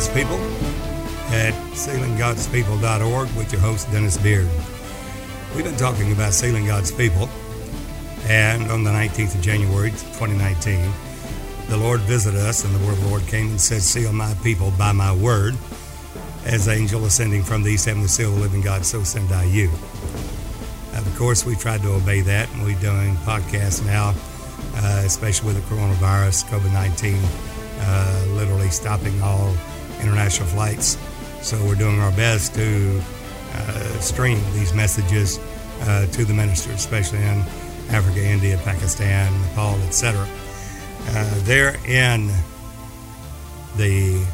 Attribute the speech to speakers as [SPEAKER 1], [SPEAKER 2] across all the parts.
[SPEAKER 1] God's People at sealinggodspeople.org with your host, Dennis Beard. We've been talking about sealing God's people, and on the 19th of January 2019, the Lord visited us, and the word of the Lord came and said, Seal my people by my word, as angel ascending from the east heaven to seal the living God, so send I you. Of course, we tried to obey that, and we're doing podcasts now, uh, especially with the coronavirus, COVID 19, uh, literally stopping all international flights. So we're doing our best to uh, stream these messages uh, to the ministers, especially in Africa, India, Pakistan, Nepal, etc. Uh, they're in the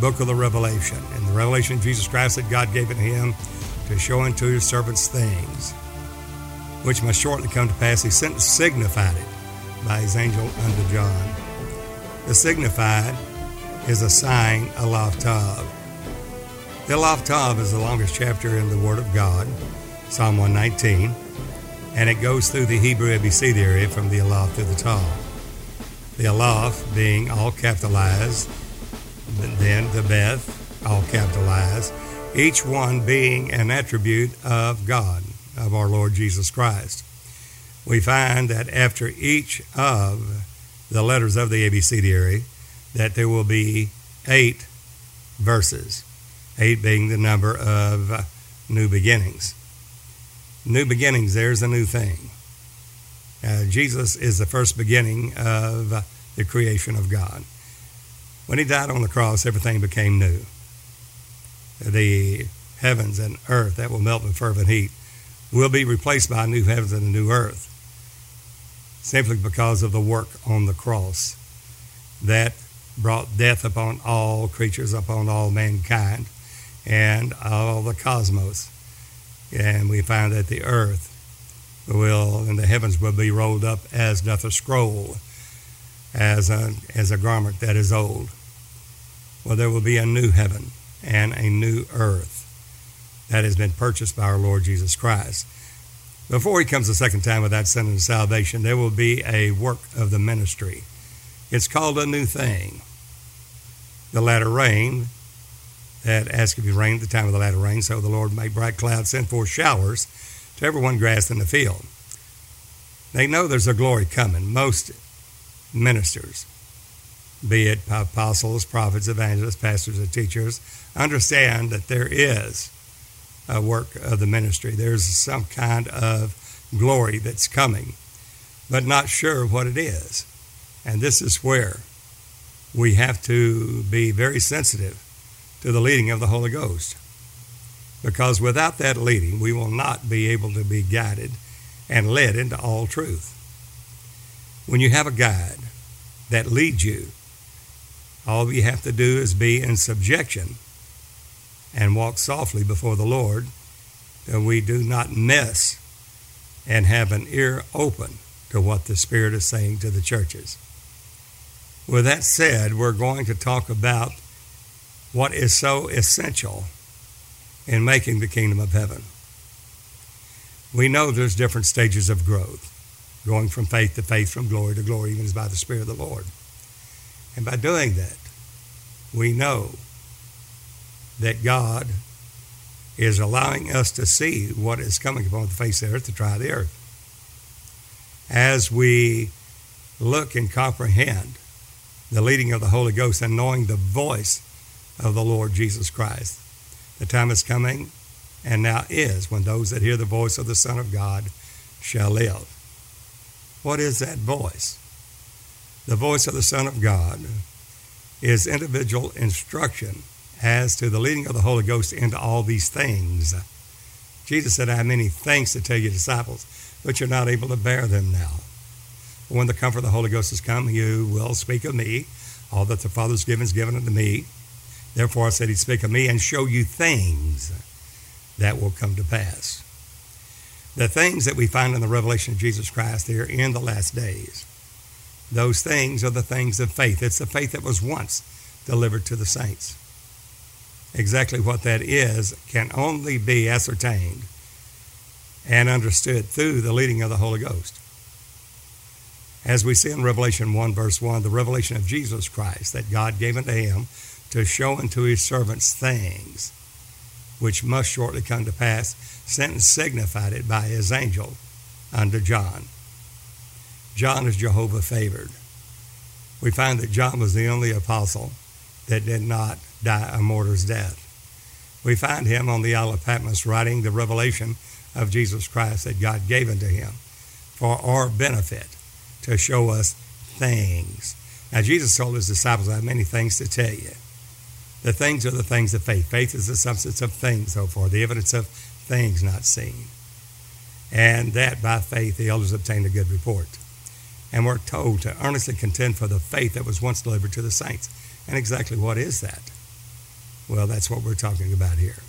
[SPEAKER 1] book of the Revelation, in the revelation of Jesus Christ that God gave it to him to show unto his servants things which must shortly come to pass. He sent signified it by his angel unto John. The signified is a sign, Aleph Tav. The Aleph Tav is the longest chapter in the Word of God, Psalm 119, and it goes through the Hebrew ABCD area from the Aleph to the Tav. The Aleph being all capitalized, then the Beth, all capitalized, each one being an attribute of God of our Lord Jesus Christ. We find that after each of the letters of the ABCDary, that there will be eight verses, eight being the number of new beginnings. New beginnings, there's a new thing. Uh, Jesus is the first beginning of the creation of God. When he died on the cross, everything became new. The heavens and earth that will melt with fervent heat will be replaced by new heavens and a new earth simply because of the work on the cross that brought death upon all creatures, upon all mankind, and all the cosmos. And we find that the earth will and the heavens will be rolled up as doth a scroll, as a, as a garment that is old. Well, there will be a new heaven and a new earth that has been purchased by our Lord Jesus Christ. Before he comes the second time without sending salvation, there will be a work of the ministry. It's called a new thing. The latter rain, that asked if you rain at the time of the latter rain, so the Lord made bright clouds, send forth showers to everyone grass in the field. They know there's a glory coming. Most ministers, be it apostles, prophets, evangelists, pastors, and teachers, understand that there is a work of the ministry. There's some kind of glory that's coming, but not sure what it is. And this is where we have to be very sensitive to the leading of the Holy Ghost. Because without that leading, we will not be able to be guided and led into all truth. When you have a guide that leads you, all you have to do is be in subjection and walk softly before the Lord, that we do not miss and have an ear open to what the Spirit is saying to the churches. With that said, we're going to talk about what is so essential in making the kingdom of heaven. We know there's different stages of growth, going from faith to faith, from glory to glory, even as by the Spirit of the Lord. And by doing that, we know that God is allowing us to see what is coming upon the face of the earth to try the earth. As we look and comprehend the leading of the Holy Ghost and knowing the voice of the Lord Jesus Christ, the time is coming and now is when those that hear the voice of the Son of God shall live. What is that voice? The voice of the Son of God is individual instruction as to the leading of the Holy Ghost into all these things. Jesus said, I have many things to tell you, disciples, but you're not able to bear them now. When the comfort of the Holy Ghost has come, you will speak of me. All that the Father's given is given unto me. Therefore I said he'd speak of me and show you things that will come to pass. The things that we find in the revelation of Jesus Christ here in the last days, those things are the things of faith. It's the faith that was once delivered to the saints. Exactly what that is can only be ascertained and understood through the leading of the Holy Ghost. As we see in Revelation 1, verse 1, the revelation of Jesus Christ that God gave unto him to show unto his servants things which must shortly come to pass, sent and signified it by his angel unto John. John is Jehovah favored. We find that John was the only apostle that did not die a martyr's death. We find him on the Isle of Patmos writing the revelation of Jesus Christ that God gave unto him for our benefit to show us things. Now, Jesus told his disciples, I have many things to tell you. The things are the things of faith. Faith is the substance of things, so far, the evidence of things not seen. And that by faith the elders obtained a good report. And we're told to earnestly contend for the faith that was once delivered to the saints. And exactly what is that? Well, that's what we're talking about here.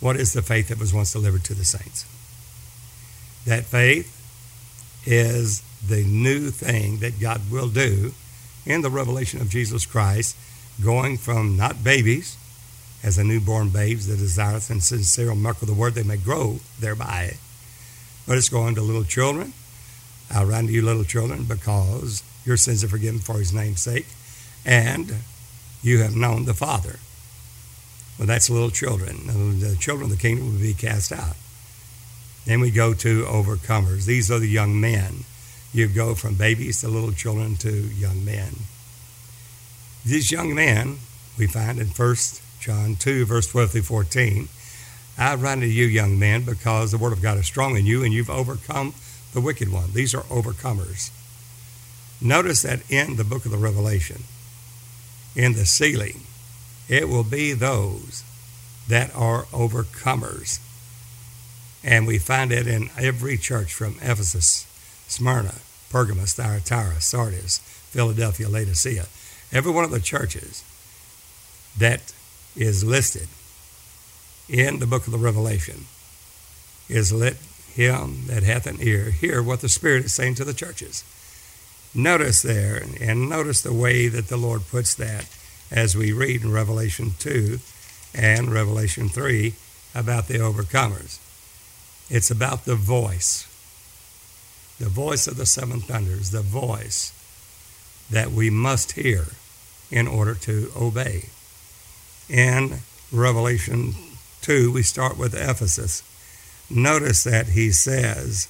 [SPEAKER 1] What is the faith that was once delivered to the saints? That faith is the new thing that God will do in the revelation of Jesus Christ, going from not babies, as a newborn babes, the desirous and sincere milk of the word they may grow thereby, but it's going to little children. I'll run to you, little children, because your sins are forgiven for his name's sake, and you have known the Father. Well, that's little children. The children of the kingdom will be cast out. Then we go to overcomers. These are the young men. You go from babies to little children to young men. These young men, we find in 1 John 2, verse 12 through 14, I write to you, young men, because the word of God is strong in you and you've overcome the wicked one. These are overcomers. Notice that in the book of the Revelation, in the sealing, it will be those that are overcomers. And we find it in every church from Ephesus, Smyrna, Pergamos, Thyatira, Sardis, Philadelphia, Laodicea. Every one of the churches that is listed in the book of the Revelation is let him that hath an ear hear what the Spirit is saying to the churches. Notice there, and notice the way that the Lord puts that as we read in Revelation 2 and Revelation 3 about the overcomers. It's about the voice, the voice of the seven thunders, the voice that we must hear in order to obey. In Revelation 2, we start with Ephesus. Notice that he says,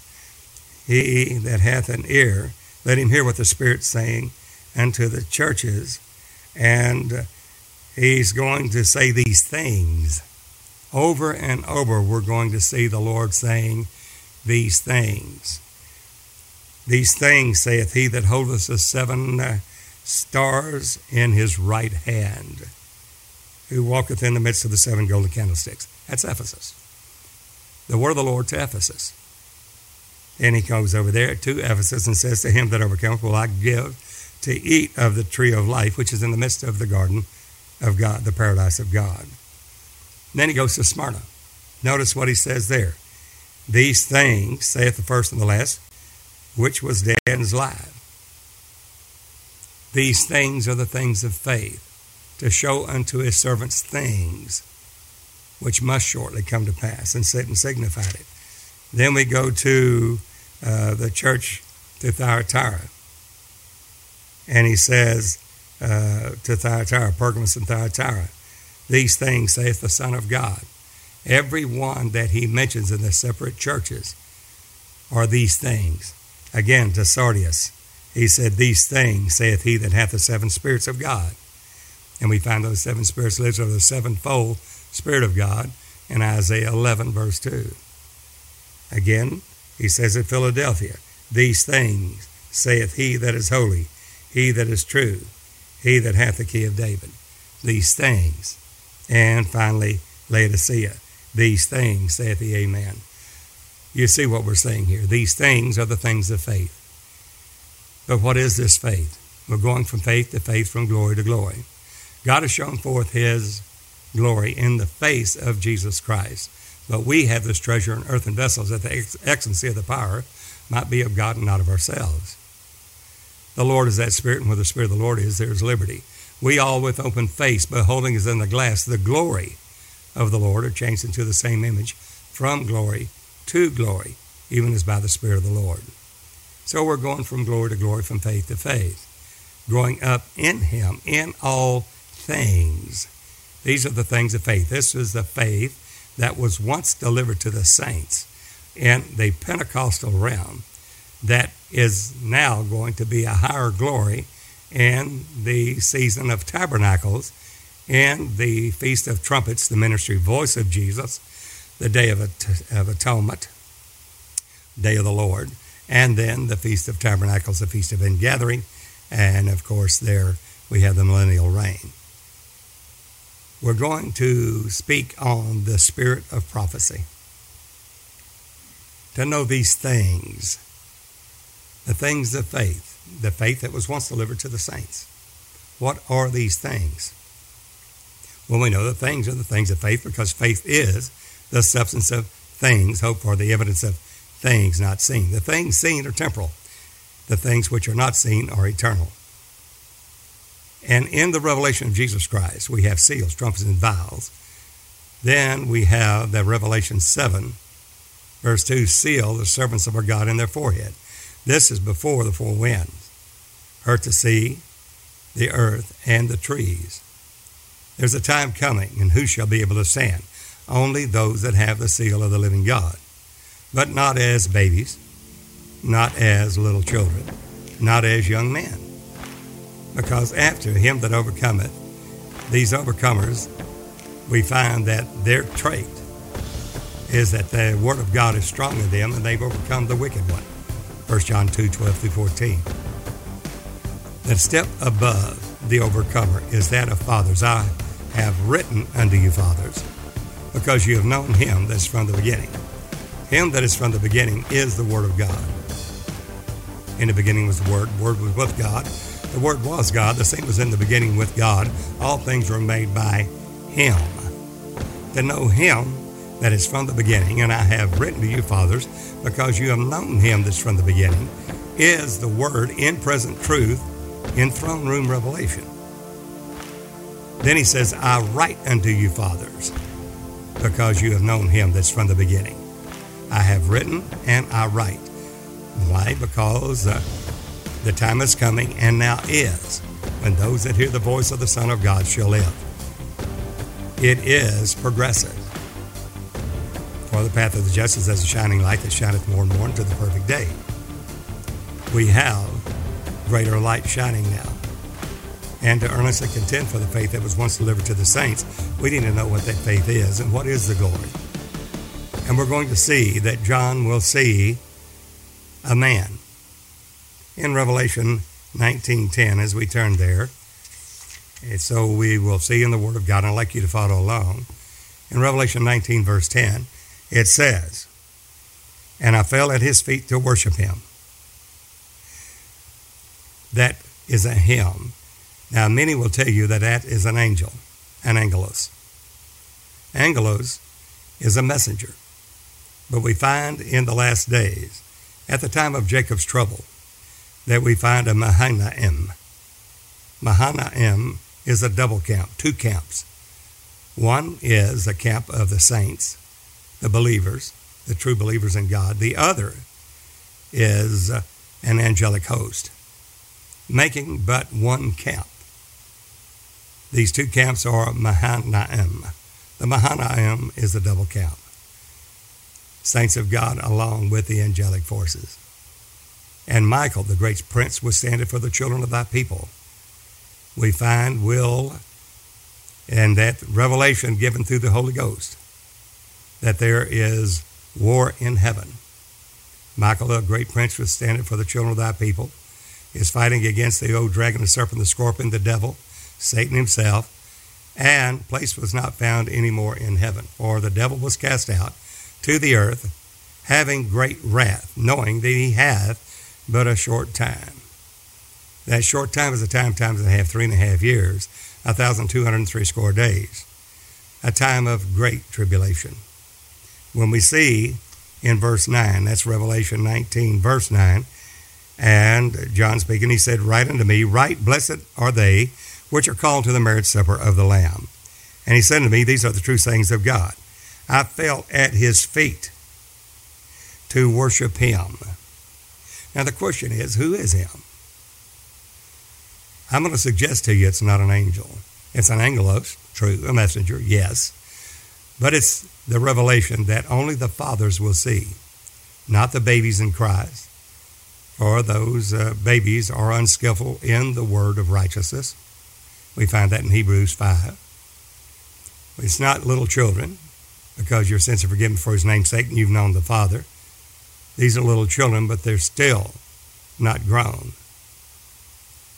[SPEAKER 1] He that hath an ear, let him hear what the Spirit's saying unto the churches. And he's going to say these things over and over, we're going to see the Lord saying these things. These things saith he that holdeth the seven uh, stars in his right hand, who walketh in the midst of the seven golden candlesticks. That's Ephesus. The word of the Lord to Ephesus. And he goes over there to Ephesus and says to him that overcometh, Will I give to eat of the tree of life, which is in the midst of the garden of God, the paradise of God. Then he goes to Smyrna. Notice what he says there. These things, saith the first and the last, which was dead and is alive. These things are the things of faith, to show unto his servants things which must shortly come to pass, and set and signified it. Then we go to uh, the church to Thyatira, and he says uh, to Thyatira, Pergamos and Thyatira, these things saith the Son of God. Every one that he mentions in the separate churches are these things. Again, to Sardius, he said, These things saith he that hath the seven spirits of God. And we find those seven spirits lives of the sevenfold Spirit of God in Isaiah 11, verse 2. Again, he says at Philadelphia, These things saith he that is holy, he that is true, he that hath the key of David. These things and finally, Laodicea. These things, saith the Amen. You see what we're saying here. These things are the things of faith. But what is this faith? We're going from faith to faith, from glory to glory. God has shown forth his glory in the face of Jesus Christ. But we have this treasure in earthen vessels that the excellency of the power might be of God and not of ourselves. The Lord is that Spirit, and where the Spirit of the Lord is, there is liberty we all with open face, beholding as in the glass the glory of the Lord, are changed into the same image from glory to glory, even as by the Spirit of the Lord. So we're going from glory to glory, from faith to faith, growing up in Him in all things. These are the things of faith. This is the faith that was once delivered to the saints in the Pentecostal realm that is now going to be a higher glory in the season of tabernacles and the Feast of Trumpets, the ministry voice of Jesus, the Day of, At- of Atonement, Day of the Lord, and then the Feast of Tabernacles, the Feast of Ingathering, and of course, there we have the millennial reign. We're going to speak on the spirit of prophecy. To know these things, the things of faith, the faith that was once delivered to the saints. What are these things? Well, we know the things are the things of faith because faith is the substance of things, hope for the evidence of things not seen. The things seen are temporal, the things which are not seen are eternal. And in the revelation of Jesus Christ, we have seals, trumpets, and vials. Then we have the Revelation 7, verse 2 seal the servants of our God in their forehead. This is before the four winds, earth to sea, the earth, and the trees. There's a time coming, and who shall be able to stand? Only those that have the seal of the living God. But not as babies, not as little children, not as young men. Because after him that overcometh, these overcomers, we find that their trait is that the word of God is strong in them and they've overcome the wicked one. 1 John 2 12 through 14. The step above the overcomer is that of fathers. I have written unto you, fathers, because you have known him that's from the beginning. Him that is from the beginning is the Word of God. In the beginning was the Word, the Word was with God, the Word was God, the same was in the beginning with God. All things were made by Him. To know Him that is from the beginning, and I have written to you, fathers, because you have known Him that's from the beginning, is the Word in present truth in throne room revelation. Then he says, I write unto you, fathers, because you have known him that's from the beginning. I have written and I write. Why? Because uh, the time is coming and now is when those that hear the voice of the Son of God shall live. It is progressive. For the path of the just is as a shining light that shineth more and more into the perfect day. We have greater light shining now. And to earnestly contend for the faith that was once delivered to the saints, we need to know what that faith is and what is the glory. And we're going to see that John will see a man in Revelation 19:10 as we turn there. And so we will see in the Word of God, and I'd like you to follow along. In Revelation 19, verse 10, it says, And I fell at his feet to worship him. That is a him. Now, many will tell you that that is an angel, an angelos. Angelos is a messenger. But we find in the last days, at the time of Jacob's trouble, that we find a Mahanaim. Mahanaim is a double camp, two camps. One is a camp of the saints, the believers, the true believers in God. The other is an angelic host, making but one camp. These two camps are Mahanaim. The Mahanaim is the double camp. Saints of God along with the angelic forces. And Michael, the great prince, was standing for the children of thy people. We find will and that revelation given through the Holy Ghost that there is war in heaven. Michael, the great prince, was standing for the children of thy people, is fighting against the old dragon, the serpent, the scorpion, the devil, Satan himself, and place was not found any more in heaven. For the devil was cast out to the earth, having great wrath, knowing that he hath but a short time. That short time is a time times and a half, three and a half years, a thousand two hundred and three score days, a time of great tribulation. When we see in verse 9, that's Revelation 19, verse 9, and John speaking, he said, Write unto me, right blessed are they which are called to the marriage supper of the Lamb. And he said to me, These are the true sayings of God. I fell at his feet to worship him. Now, the question is, who is him? I'm going to suggest to you it's not an angel. It's an angelos, true, a messenger, yes. But it's the revelation that only the fathers will see, not the babies in Christ. For those uh, babies are unskillful in the word of righteousness. We find that in Hebrews 5. It's not little children, because your sins are forgiven for his name's sake and you've known the Father. These are little children, but they're still not grown.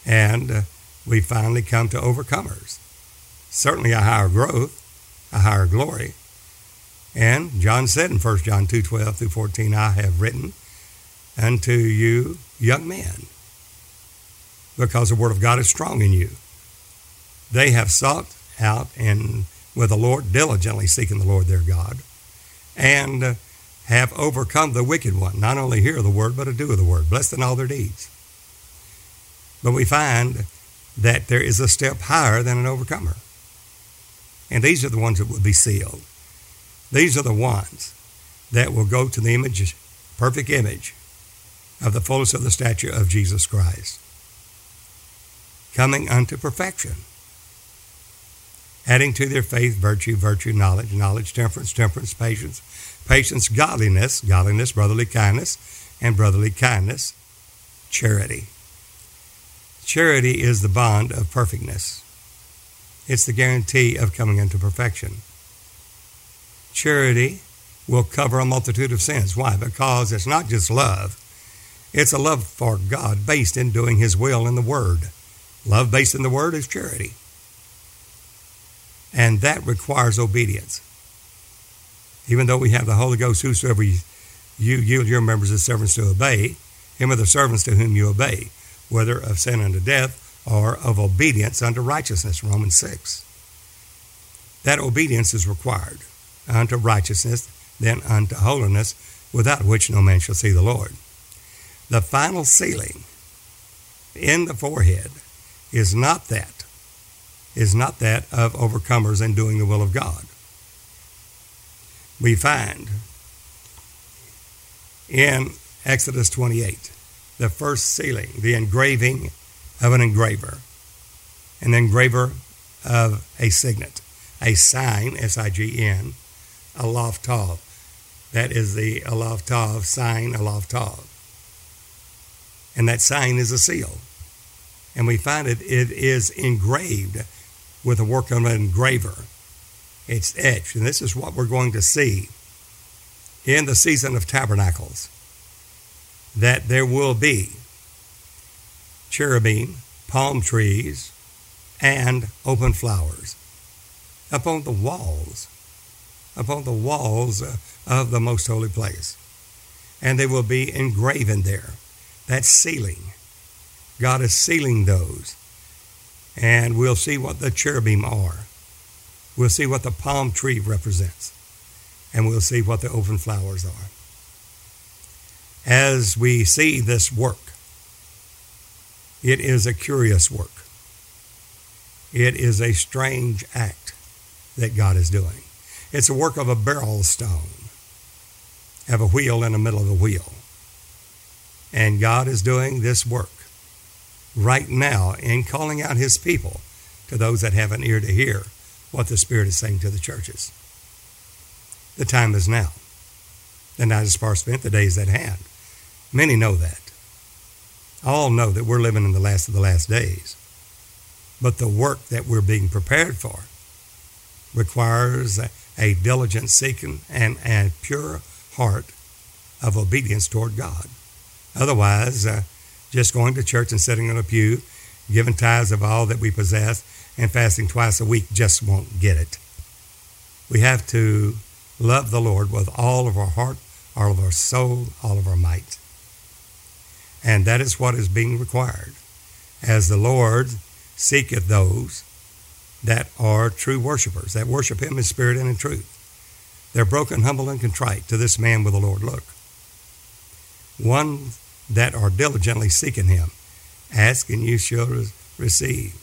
[SPEAKER 1] And uh, we finally come to overcomers. Certainly a higher growth, a higher glory. And John said in 1 John 2 12 through 14, I have written unto you, young men, because the word of God is strong in you. They have sought out and with the Lord, diligently seeking the Lord their God, and have overcome the wicked one. Not only hear the word, but a do the word. Blessed in all their deeds. But we find that there is a step higher than an overcomer. And these are the ones that will be sealed. These are the ones that will go to the image, perfect image of the fullness of the stature of Jesus Christ, coming unto perfection adding to their faith virtue, virtue, knowledge, knowledge, temperance, temperance, patience, patience, godliness, godliness, brotherly kindness, and brotherly kindness, charity. Charity is the bond of perfectness. It's the guarantee of coming into perfection. Charity will cover a multitude of sins. Why? Because it's not just love, it's a love for God based in doing His will in the Word. Love based in the Word is charity. And that requires obedience. Even though we have the Holy Ghost, whosoever you yield your members as servants to obey, him are the servants to whom you obey, whether of sin unto death or of obedience unto righteousness, Romans 6. That obedience is required unto righteousness, then unto holiness, without which no man shall see the Lord. The final sealing in the forehead is not that is not that of overcomers and doing the will of God. We find in Exodus 28 the first sealing, the engraving of an engraver, an engraver of a signet, a sign, S I G N, Aleph Tav. That is the Aleph Tav sign, Aleph Tav. And that sign is a seal. And we find it, it is engraved with the work of an engraver. It's etched. And this is what we're going to see in the season of tabernacles that there will be cherubim, palm trees, and open flowers upon the walls, upon the walls of the most holy place. And they will be engraven there. That's sealing. God is sealing those and we'll see what the cherubim are. We'll see what the palm tree represents, and we'll see what the open flowers are. As we see this work, it is a curious work. It is a strange act that God is doing. It's a work of a beryl stone, have a wheel in the middle of the wheel. And God is doing this work right now in calling out his people to those that have an ear to hear what the Spirit is saying to the churches. The time is now. The night is far spent, the day is at hand. Many know that. All know that we're living in the last of the last days. But the work that we're being prepared for requires a, a diligent seeking and a pure heart of obedience toward God. Otherwise, uh, just going to church and sitting on a pew, giving tithes of all that we possess, and fasting twice a week just won't get it. We have to love the Lord with all of our heart, all of our soul, all of our might. And that is what is being required. As the Lord seeketh those that are true worshipers, that worship Him in spirit and in truth. They're broken, humble, and contrite. To this man with the Lord look. One that are diligently seeking him. Ask and you shall receive.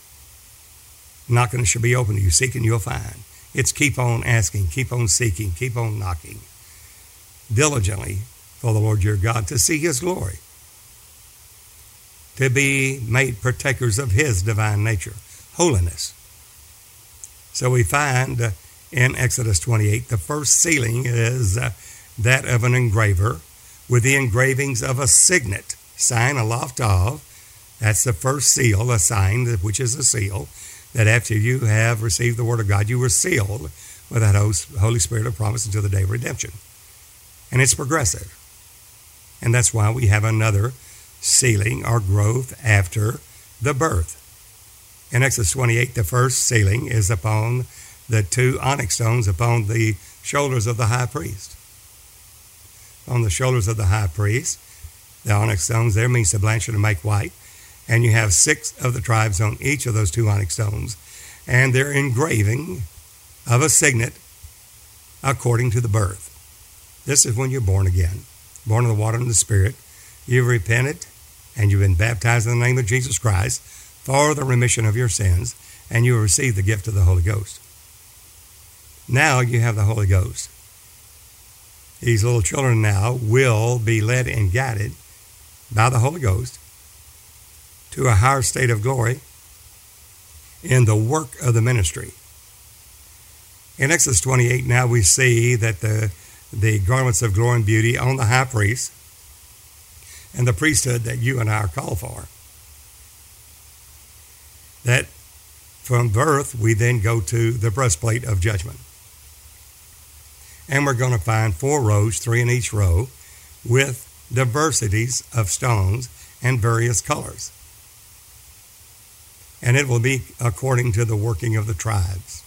[SPEAKER 1] Knocking shall be open to you. Seeking you'll find. It's keep on asking, keep on seeking, keep on knocking. Diligently for the Lord your God to see his glory. To be made partakers of his divine nature. Holiness. So we find uh, in Exodus 28 the first sealing is uh, that of an engraver with the engravings of a signet, sign Aleph Tav. That's the first seal, a sign, which is a seal, that after you have received the Word of God, you were sealed with that Holy Spirit of promise until the day of redemption. And it's progressive. And that's why we have another sealing or growth after the birth. In Exodus 28, the first sealing is upon the two onyx stones upon the shoulders of the high priest. On the shoulders of the high priest, the onyx stones there means to blanch or to make white. And you have six of the tribes on each of those two onyx stones. And they're engraving of a signet according to the birth. This is when you're born again, born of the water and the Spirit. You've repented and you've been baptized in the name of Jesus Christ for the remission of your sins, and you will receive the gift of the Holy Ghost. Now you have the Holy Ghost. These little children now will be led and guided by the Holy Ghost to a higher state of glory in the work of the ministry. In Exodus 28, now we see that the, the garments of glory and beauty on the high priest and the priesthood that you and I are called for. That from birth, we then go to the breastplate of judgment. And we're going to find four rows, three in each row, with diversities of stones and various colors. And it will be according to the working of the tribes.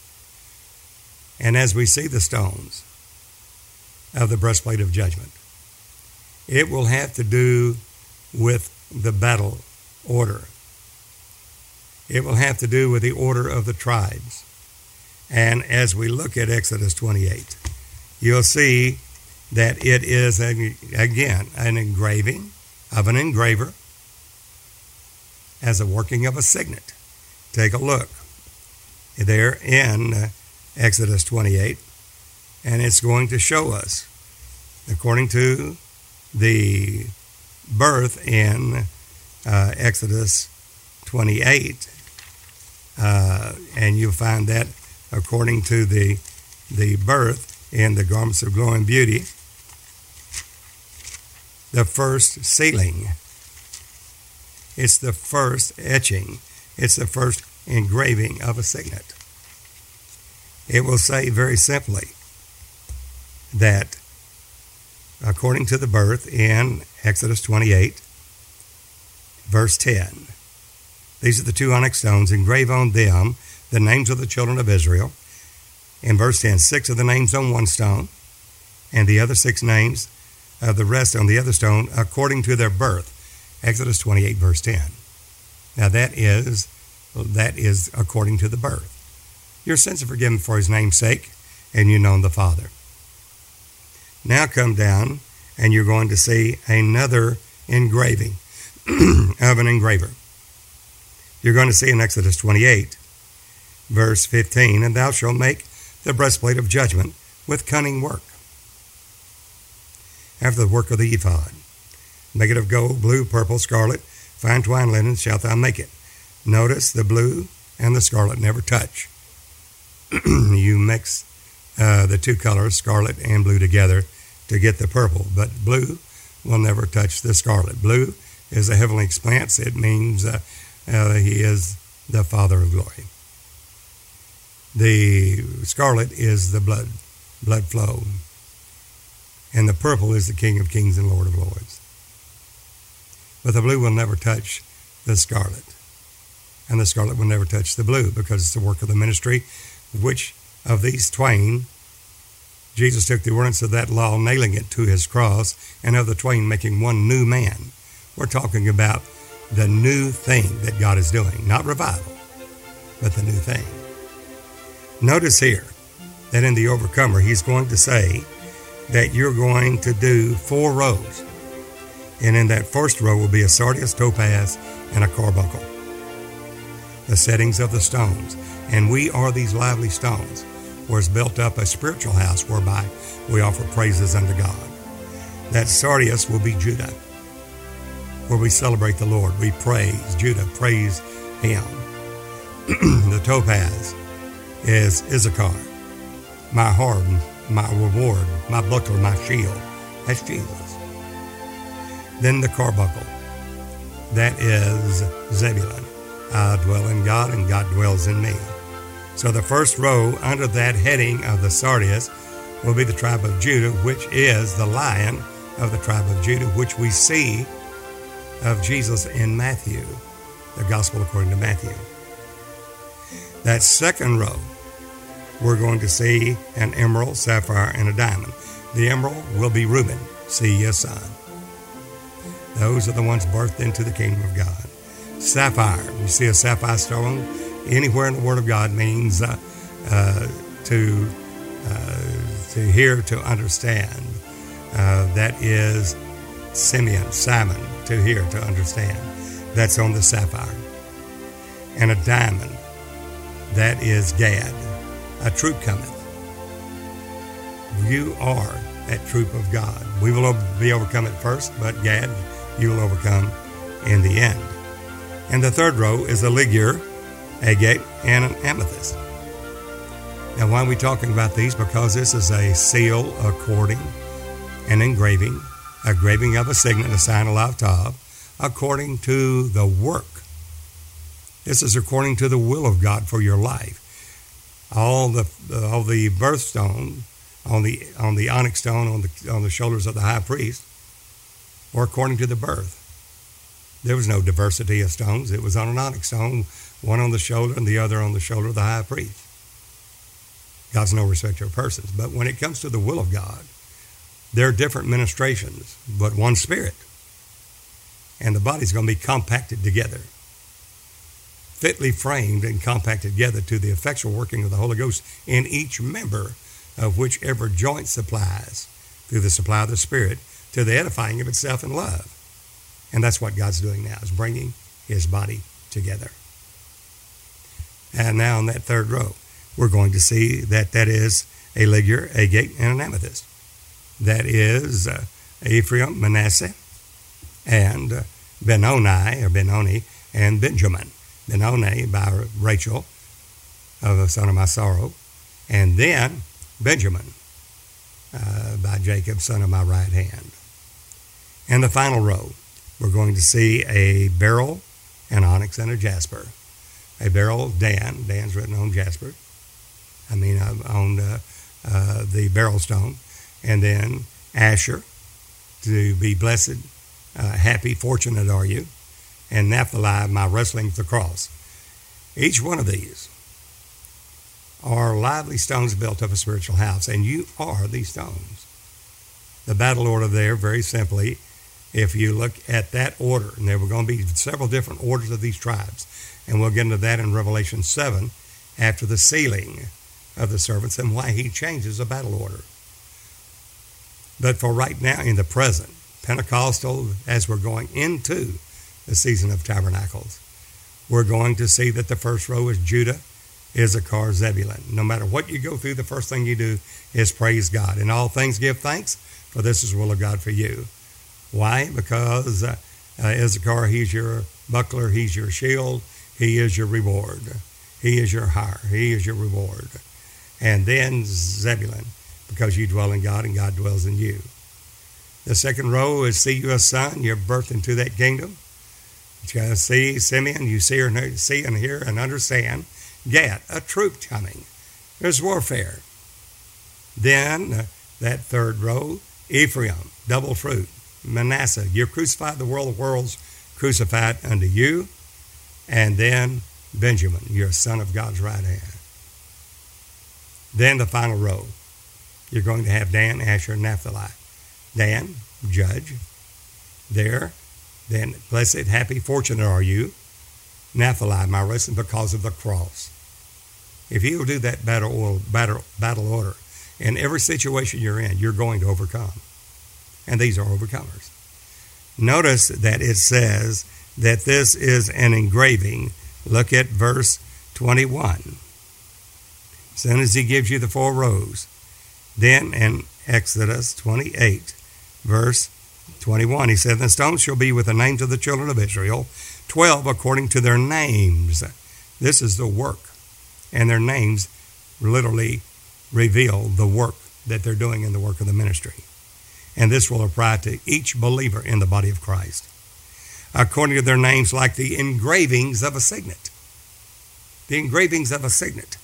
[SPEAKER 1] And as we see the stones of the breastplate of judgment, it will have to do with the battle order. It will have to do with the order of the tribes. And as we look at Exodus 28, you'll see that it is, again, an engraving of an engraver as a working of a signet. Take a look there in Exodus 28, and it's going to show us, according to the birth in uh, Exodus 28. Uh, and you'll find that according to the, the birth in the garments of glory and beauty, the first sealing. It's the first etching. It's the first engraving of a signet. It will say very simply that according to the birth in Exodus 28, verse 10. These are the two onyx stones, engrave on them the names of the children of Israel. In verse 10, six of the names on one stone, and the other six names of the rest on the other stone according to their birth. Exodus 28, verse 10. Now that is that is according to the birth. Your sins are forgiven for his name's sake, and you know the Father. Now come down, and you're going to see another engraving of an engraver. You're going to see in Exodus 28, verse 15, and thou shalt make the breastplate of judgment with cunning work. After the work of the ephod, make it of gold, blue, purple, scarlet, fine twine linen shalt thou make it. Notice the blue and the scarlet never touch. you mix uh, the two colors, scarlet and blue, together to get the purple, but blue will never touch the scarlet. Blue is a heavenly expanse. It means uh, uh, he is the Father of glory. The scarlet is the blood, blood flow. And the purple is the King of kings and Lord of lords. But the blue will never touch the scarlet. And the scarlet will never touch the blue because it's the work of the ministry, which of these twain Jesus took the ordinance of that law, nailing it to his cross, and of the twain making one new man. We're talking about the new thing that God is doing, not revival, but the new thing. Notice here that in the overcomer, he's going to say that you're going to do four rows. And in that first row will be a sardius, topaz, and a carbuncle. The settings of the stones. And we are these lively stones was built up a spiritual house whereby we offer praises unto God. That Sardius will be Judah, where we celebrate the Lord. We praise Judah, praise Him. the topaz is Issachar, my horn, my reward, my buckler, my shield. That's Jesus. Then the carbuncle, that is Zebulun. I dwell in God and God dwells in me. So the first row under that heading of the sardius will be the tribe of Judah, which is the lion of the tribe of Judah, which we see of Jesus in Matthew, the gospel according to Matthew. That second row, we're going to see an emerald, sapphire, and a diamond. The emerald will be Reuben, see your son. Those are the ones birthed into the kingdom of God. Sapphire, you see a sapphire stone anywhere in the Word of God means uh, uh, to uh, to hear, to understand. Uh, that is Simeon, Simon, to hear, to understand. That's on the sapphire. And a diamond, that is Gad, a troop cometh. You are that troop of God. We will be overcome at first, but Gad, you will overcome in the end. And the third row is a ligure, agate, and an amethyst. Now, why are we talking about these? Because this is a seal, a cording, an engraving, a graving of a signet, a sign, a live according to the work. This is according to the will of God for your life. All the all the birthstone on the on the onyx stone on the on the shoulders of the high priest, or according to the birth. There was no diversity of stones. It was on an onyx stone, one on the shoulder and the other on the shoulder of the high priest. God's no respecter of persons. But when it comes to the will of God, there are different ministrations, but one spirit. And the body's going to be compacted together, fitly framed and compacted together to the effectual working of the Holy Ghost in each member of whichever joint supplies through the supply of the Spirit to the edifying of itself in love. And that's what God's doing now, is bringing his body together. And now in that third row, we're going to see that that is a ligure, agate, and an amethyst. That is uh, Ephraim, Manasseh, and uh, Benoni, or Benoni, and Benjamin. Benoni by Rachel, of the son of my sorrow, and then Benjamin uh, by Jacob, son of my right hand. And the final row, we're going to see a beryl, an onyx, and a jasper. A beryl, Dan. Dan's written on jasper. I mean, uh, on uh, uh, the beryl stone. And then Asher, to be blessed, uh, happy, fortunate are you. And Naphtali, my wrestling with the cross. Each one of these are lively stones built of a spiritual house, and you are these stones. The battle order there, very simply, if you look at that order, and there were going to be several different orders of these tribes, and we'll get into that in Revelation 7 after the sealing of the servants and why he changes the battle order. But for right now, in the present, Pentecostal, as we're going into the season of tabernacles, we're going to see that the first row is Judah, Issachar, Zebulun. No matter what you go through, the first thing you do is praise God. In all things, give thanks, for this is the will of God for you. Why? Because uh, uh, Issachar, he's your buckler, he's your shield, he is your reward. He is your hire, he is your reward. And then Zebulun, because you dwell in God and God dwells in you. The second row is see you a son, you're birthed into that kingdom. You see Simeon, you see, or see and hear and understand. Gad, a troop coming. There's warfare. Then uh, that third row, Ephraim, double fruit. Manasseh, you're crucified the world of worlds, crucified unto you. And then Benjamin, you're a son of God's right hand. Then the final row, you're going to have Dan, Asher, and Naphtali. Dan, judge. There, then blessed, happy, fortunate are you. Naphtali, my wrestling because of the cross. If you will do that battle, battle, battle order in every situation you're in, you're going to overcome and these are overcomers. Notice that it says that this is an engraving. Look at verse 21. As soon as he gives you the four rows, then in Exodus 28, verse 21, he said, The stones shall be with the names of the children of Israel, 12 according to their names. This is the work, and their names literally reveal the work that they're doing in the work of the ministry. And this will apply to each believer in the body of Christ. According to their names, like the engravings of a signet. The engravings of a signet.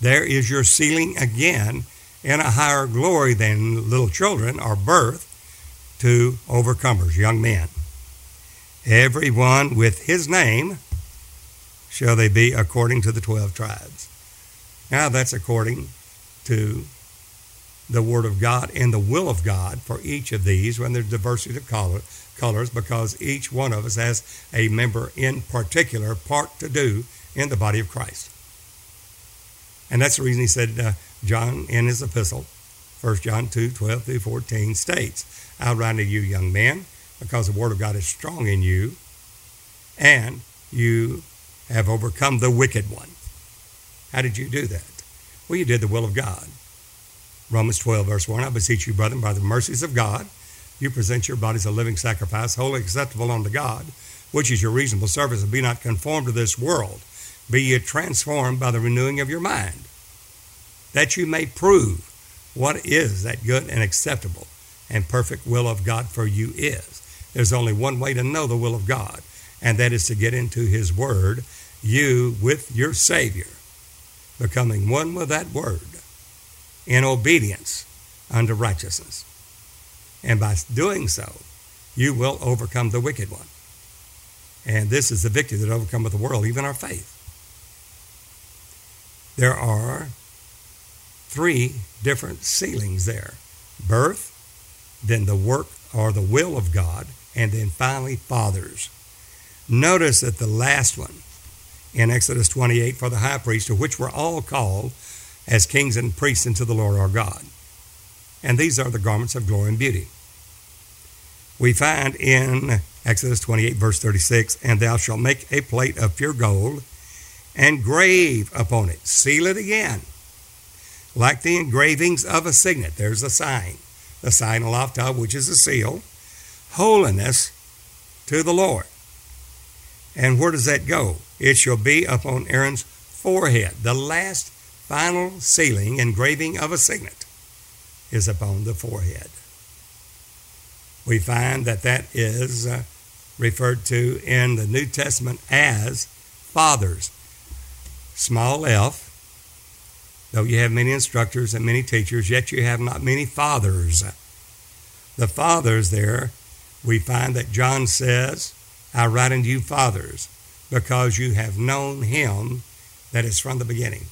[SPEAKER 1] There is your sealing again in a higher glory than little children or birth to overcomers, young men. Everyone with his name shall they be according to the 12 tribes. Now that's according to the Word of God and the will of God for each of these when there's diversity of color, colors because each one of us has a member in particular part to do in the body of Christ. And that's the reason he said, uh, John in his epistle, 1 John 2 12 through 14 states, I write to you, young men, because the Word of God is strong in you, and you have overcome the wicked one. How did you do that? Well, you did the will of God. Romans 12, verse 1 I beseech you, brethren, by the mercies of God, you present your bodies a living sacrifice, wholly acceptable unto God, which is your reasonable service, and be not conformed to this world. Be ye transformed by the renewing of your mind, that you may prove what is that good and acceptable and perfect will of God for you is. There's only one way to know the will of God, and that is to get into His Word, you with your Savior, becoming one with that Word in obedience unto righteousness. And by doing so, you will overcome the wicked one. And this is the victory that overcometh the world, even our faith. There are three different sealings there birth, then the work or the will of God, and then finally fathers. Notice that the last one in Exodus 28 for the high priest, to which we're all called as kings and priests unto the Lord our God. And these are the garments of glory and beauty. We find in Exodus 28, verse 36, and thou shalt make a plate of pure gold and grave upon it, seal it again, like the engravings of a signet. There's a sign, the sign aloft of which is a seal, holiness to the Lord. And where does that go? It shall be upon Aaron's forehead. The last final sealing, engraving of a signet, is upon the forehead. We find that that is uh, referred to in the New Testament as fathers. Small f, though you have many instructors and many teachers, yet you have not many fathers. The fathers there, we find that John says, I write unto you fathers, because you have known him that is from the beginning.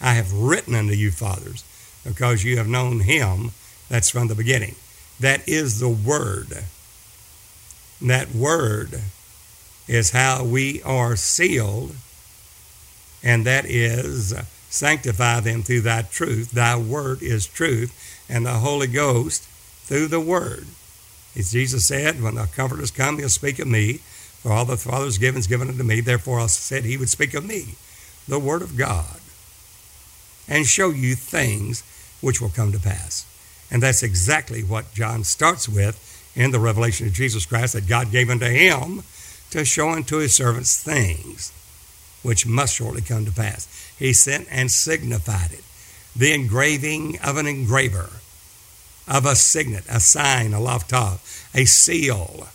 [SPEAKER 1] I have written unto you, fathers, because you have known him that's from the beginning. That is the Word. That Word is how we are sealed, and that is sanctify them through thy truth. Thy Word is truth, and the Holy Ghost through the Word. As Jesus said, when the Comforters come, he'll speak of me. For all the Father's given is given unto me. Therefore I said he would speak of me, the Word of God and show you things which will come to pass. And that's exactly what John starts with in the revelation of Jesus Christ that God gave unto him to show unto his servants things which must shortly come to pass. He sent and signified it. The engraving of an engraver, of a signet, a sign Aleph Tav, a seal,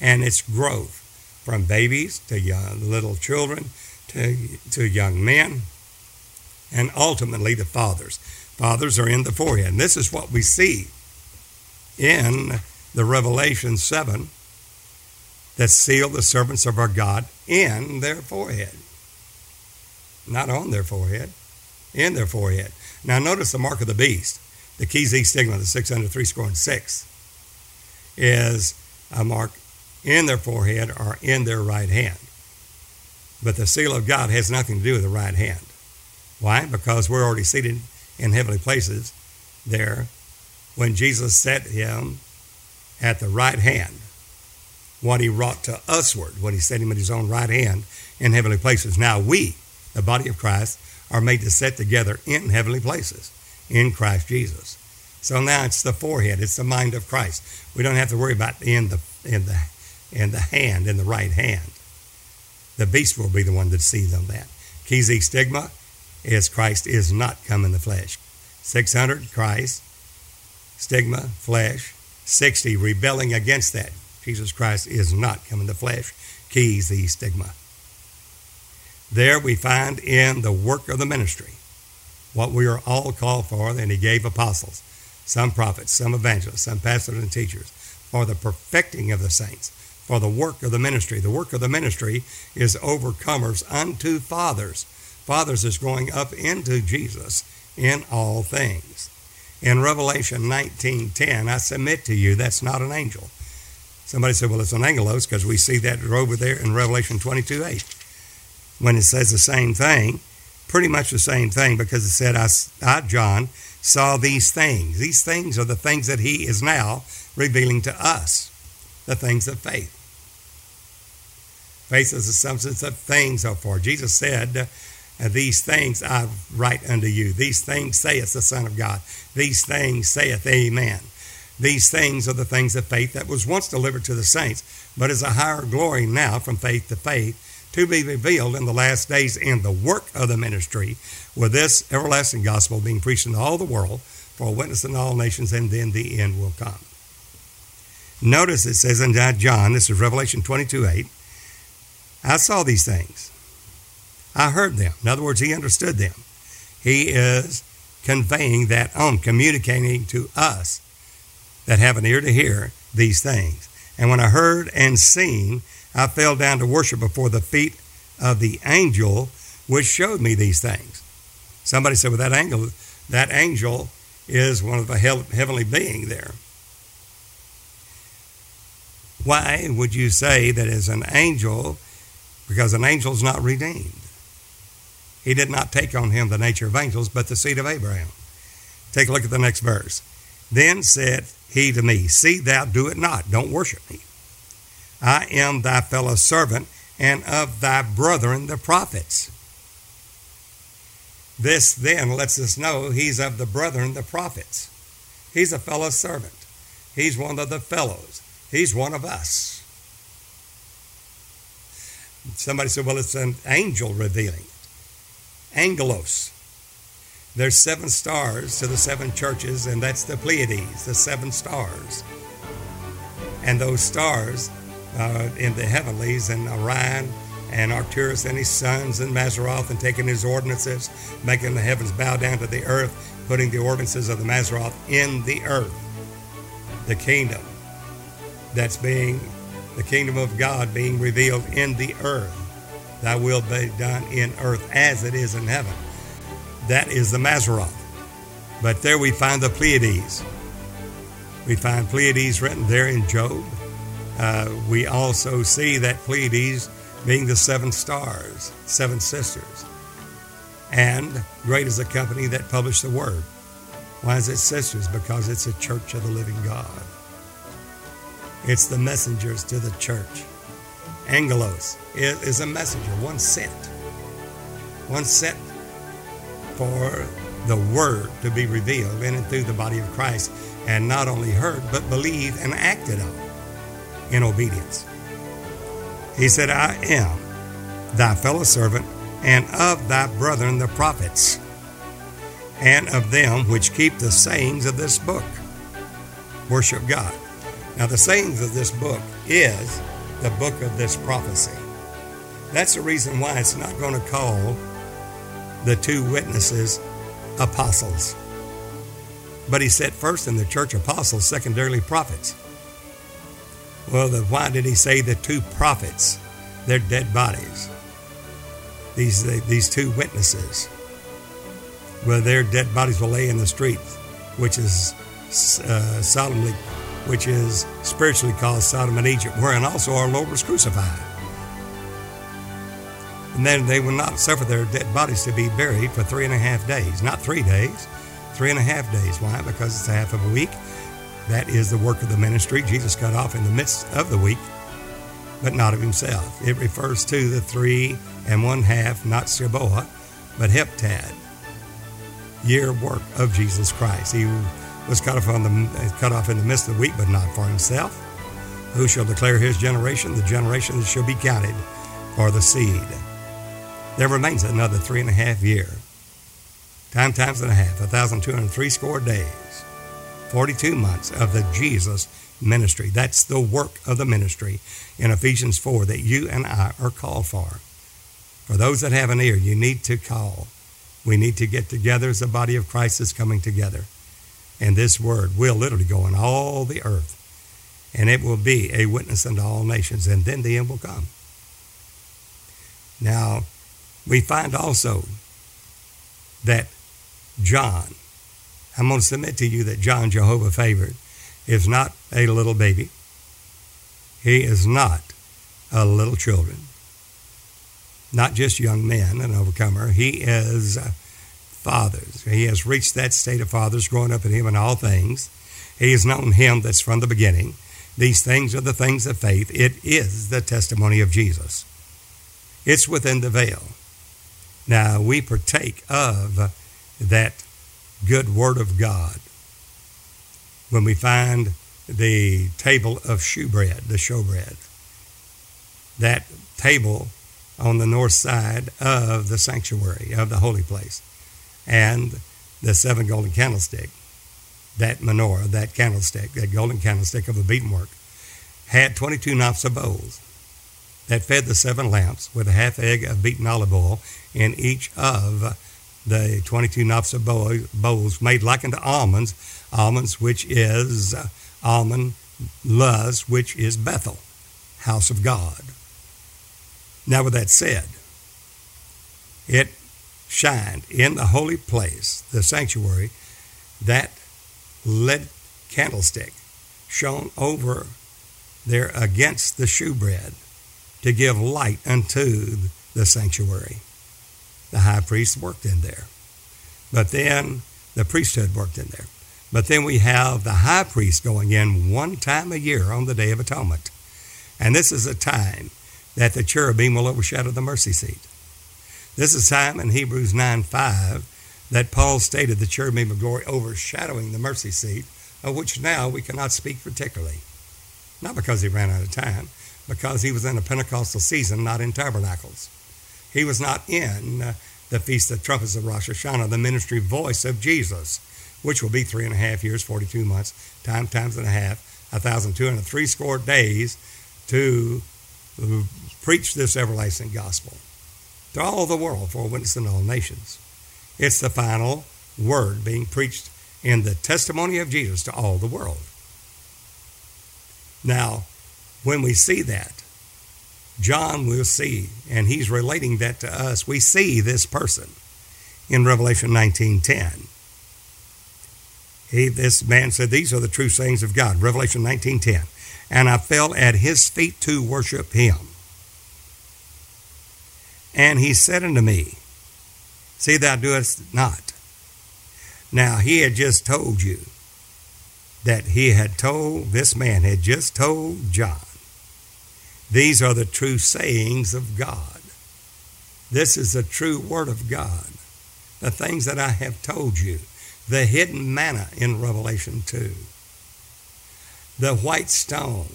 [SPEAKER 1] and its growth from babies to young, little children to, to young men and ultimately the fathers. Fathers are in the forehead. And this is what we see in the Revelation 7 that seal the servants of our God in their forehead. Not on their forehead, in their forehead. Now notice the mark of the beast, the chi xi stigma, the 603 score and 6, is a mark in their forehead or in their right hand. But the seal of God has nothing to do with the right hand. Why? Because we're already seated in heavenly places there when Jesus set him at the right hand. What he wrought to usward, what he set him at his own right hand in heavenly places. Now we, the body of Christ, are made to sit together in heavenly places in Christ Jesus. So now it's the forehead, it's the mind of Christ. We don't have to worry about in the in the in the hand, in the right hand. The beast will be the one that deceives on that. Chi Xi stigma is Christ is not come in the flesh. 600, Christ, stigma, flesh. 60, rebelling against that. Jesus Christ is not come in the flesh. chi xi stigma. There we find in the work of the ministry what we are all called for, and he gave apostles, some prophets, some evangelists, some pastors and teachers, for the perfecting of the saints, for the work of the ministry. The work of the ministry is overcomers unto fathers. Fathers is growing up into Jesus in all things. In Revelation 19:10, I submit to you that's not an angel. Somebody said, well, it's an angelos because we see that over there in Revelation 22:8 when it says the same thing, pretty much the same thing because it said, I, I, John, saw these things. These things are the things that he is now revealing to us, the things of faith. Faith is the substance of things so far. Jesus said, uh, These things I write unto you. These things saith the Son of God. These things saith Amen. These things are the things of faith that was once delivered to the saints, but is a higher glory now from faith to faith to be revealed in the last days in the work of the ministry, with this everlasting gospel being preached in all the world for a witness in all nations, and then the end will come. Notice it says in John, this is Revelation 22 8, I saw these things. I heard them. In other words, he understood them. He is conveying that on, communicating to us that have an ear to hear these things. And when I heard and seen, I fell down to worship before the feet of the angel which showed me these things. Somebody said, well, that angel, that angel is one of the heavenly being there. Why would you say that as an angel? Because an angel is not redeemed. He did not take on him the nature of angels, but the seed of Abraham. Take a look at the next verse. Then said he to me, See thou do it not, don't worship me. I am thy fellow servant and of thy brethren the prophets. This then lets us know he's of the brethren the prophets. He's a fellow servant. He's one of the fellows. He's one of us. Somebody said, well, it's an angel revealing. Angelos. There's seven stars to the seven churches, and that's the Pleiades, the seven stars. And those stars uh, in the heavenlies and Orion and Arcturus and his sons and Mazzaroth and taking his ordinances, making the heavens bow down to the earth, putting the ordinances of the Mazzaroth in the earth. The kingdom that's being, the kingdom of God being revealed in the earth. Thy will be done in earth as it is in heaven. That is the Mazzaroth. But there we find the Pleiades. We find Pleiades written there in Job. Uh, we also see that Pleiades being the seven stars, seven sisters. And great is the company that published the word. Why is it sisters? Because it's a church of the living God. It's the messengers to the church. Angelos is a messenger, one sent. One sent for the word to be revealed in and through the body of Christ, and not only heard, but believed and acted on in obedience. He said, I am thy fellow servant and of thy brethren the prophets, and of them which keep the sayings of this book. Worship God. Now, the sayings of this book is the book of this prophecy. That's the reason why it's not going to call the two witnesses apostles. But he said first in the church apostles, secondarily prophets. Well, why did he say the two prophets? They're dead bodies. These, these two witnesses. Well, their dead bodies will lay in the street, which is uh, solemnly, which is spiritually called Sodom and Egypt, wherein also our Lord was crucified. And then they will not suffer their dead bodies to be buried for three and a half days. Not three days, three and a half days. Why? Because it's half of a week that is the work of the ministry. Jesus got off in the midst of the week, but not of himself. It refers to the three and one half, not Seboa, but Heptad, year work of Jesus Christ. He was cut off, on the, cut off in the midst of the week, but not for himself. Who shall declare his generation? The generation that shall be counted for the seed. There remains another three and a half year. Time times and a half, 1,203 score days, 42 months of the Jesus ministry. That's the work of the ministry in Ephesians 4 that you and I are called for. For those that have an ear, you need to call. We need to get together as the body of Christ is coming together. And this word will literally go in all the earth. And it will be a witness unto all nations. And then the end will come. Now, we find also that John, I'm going to submit to you that John Jehovah favored is not a little baby. He is not a little children. Not just young men, an overcomer. He is uh, fathers. He has reached that state of fathers, growing up in him in all things. He has known him that's from the beginning. These things are the things of faith. It is the testimony of Jesus. It's within the veil. Now we partake of that good word of God when we find the table of shewbread, the showbread. That table on the north side of the sanctuary, of the holy place, and the seven golden candlestick, that menorah, that candlestick, that golden candlestick of the beaten work, had 22 knops of bowls that fed the seven lamps with a half egg of beaten olive oil in each of the 22 knops of bowls made like unto almonds, almonds which is uh, almond, Luz, which is Bethel, house of God. Now, with that said, it shined in the holy place, the sanctuary, that lead candlestick shone over there against the shewbread to give light unto the sanctuary. The high priest worked in there. But then the priesthood worked in there. But then we have the high priest going in one time a year on the Day of Atonement. And this is a time that the cherubim will overshadow the mercy seat. This is time in Hebrews 9 5 that Paul stated the cherubim of glory overshadowing the mercy seat, of which now we cannot speak particularly. Not because he ran out of time, because he was in a Pentecostal season, not in tabernacles. He was not in uh, the Feast of Trumpets of Rosh Hashanah, the ministry voice of Jesus which will be three and a half years, 42 months, time times and a half, 1,203 score days to preach this everlasting gospel to all the world for a witness in all nations. It's the final word being preached in the testimony of Jesus to all the world. Now, when we see that, John will see, and he's relating that to us. We see this person in Revelation 19:10. He, this man said, These are the true sayings of God. Revelation 19.10. And I fell at his feet to worship him. And he said unto me, See thou doest not. Now he had just told you that he had told, this man had just told John, these are the true sayings of God. This is the true word of God. The things that I have told you the hidden manna in Revelation 2, the white stone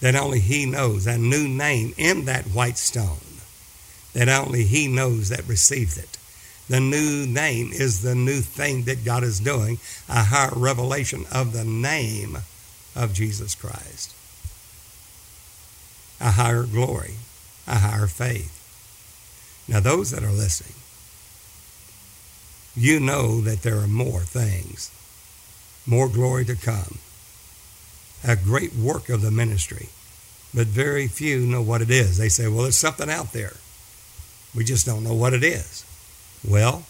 [SPEAKER 1] that only He knows, a new name in that white stone that only He knows that received it. The new name is the new thing that God is doing, a higher revelation of the name of Jesus Christ. A higher glory, a higher faith. Now, those that are listening, you know that there are more things, more glory to come, a great work of the ministry, but very few know what it is. They say, well, there's something out there. We just don't know what it is. Well,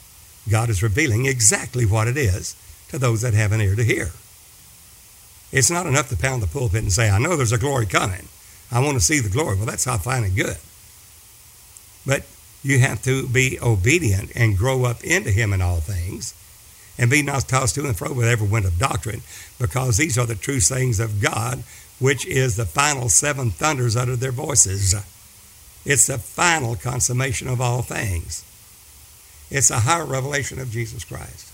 [SPEAKER 1] God is revealing exactly what it is to those that have an ear to hear. It's not enough to pound the pulpit and say, I know there's a glory coming. I want to see the glory. Well, that's not fine and good. But you have to be obedient and grow up into Him in all things, and be not tossed to and fro with every wind of doctrine, because these are the true sayings of God, which is the final seven thunders under their voices. It's the final consummation of all things. It's a higher revelation of Jesus Christ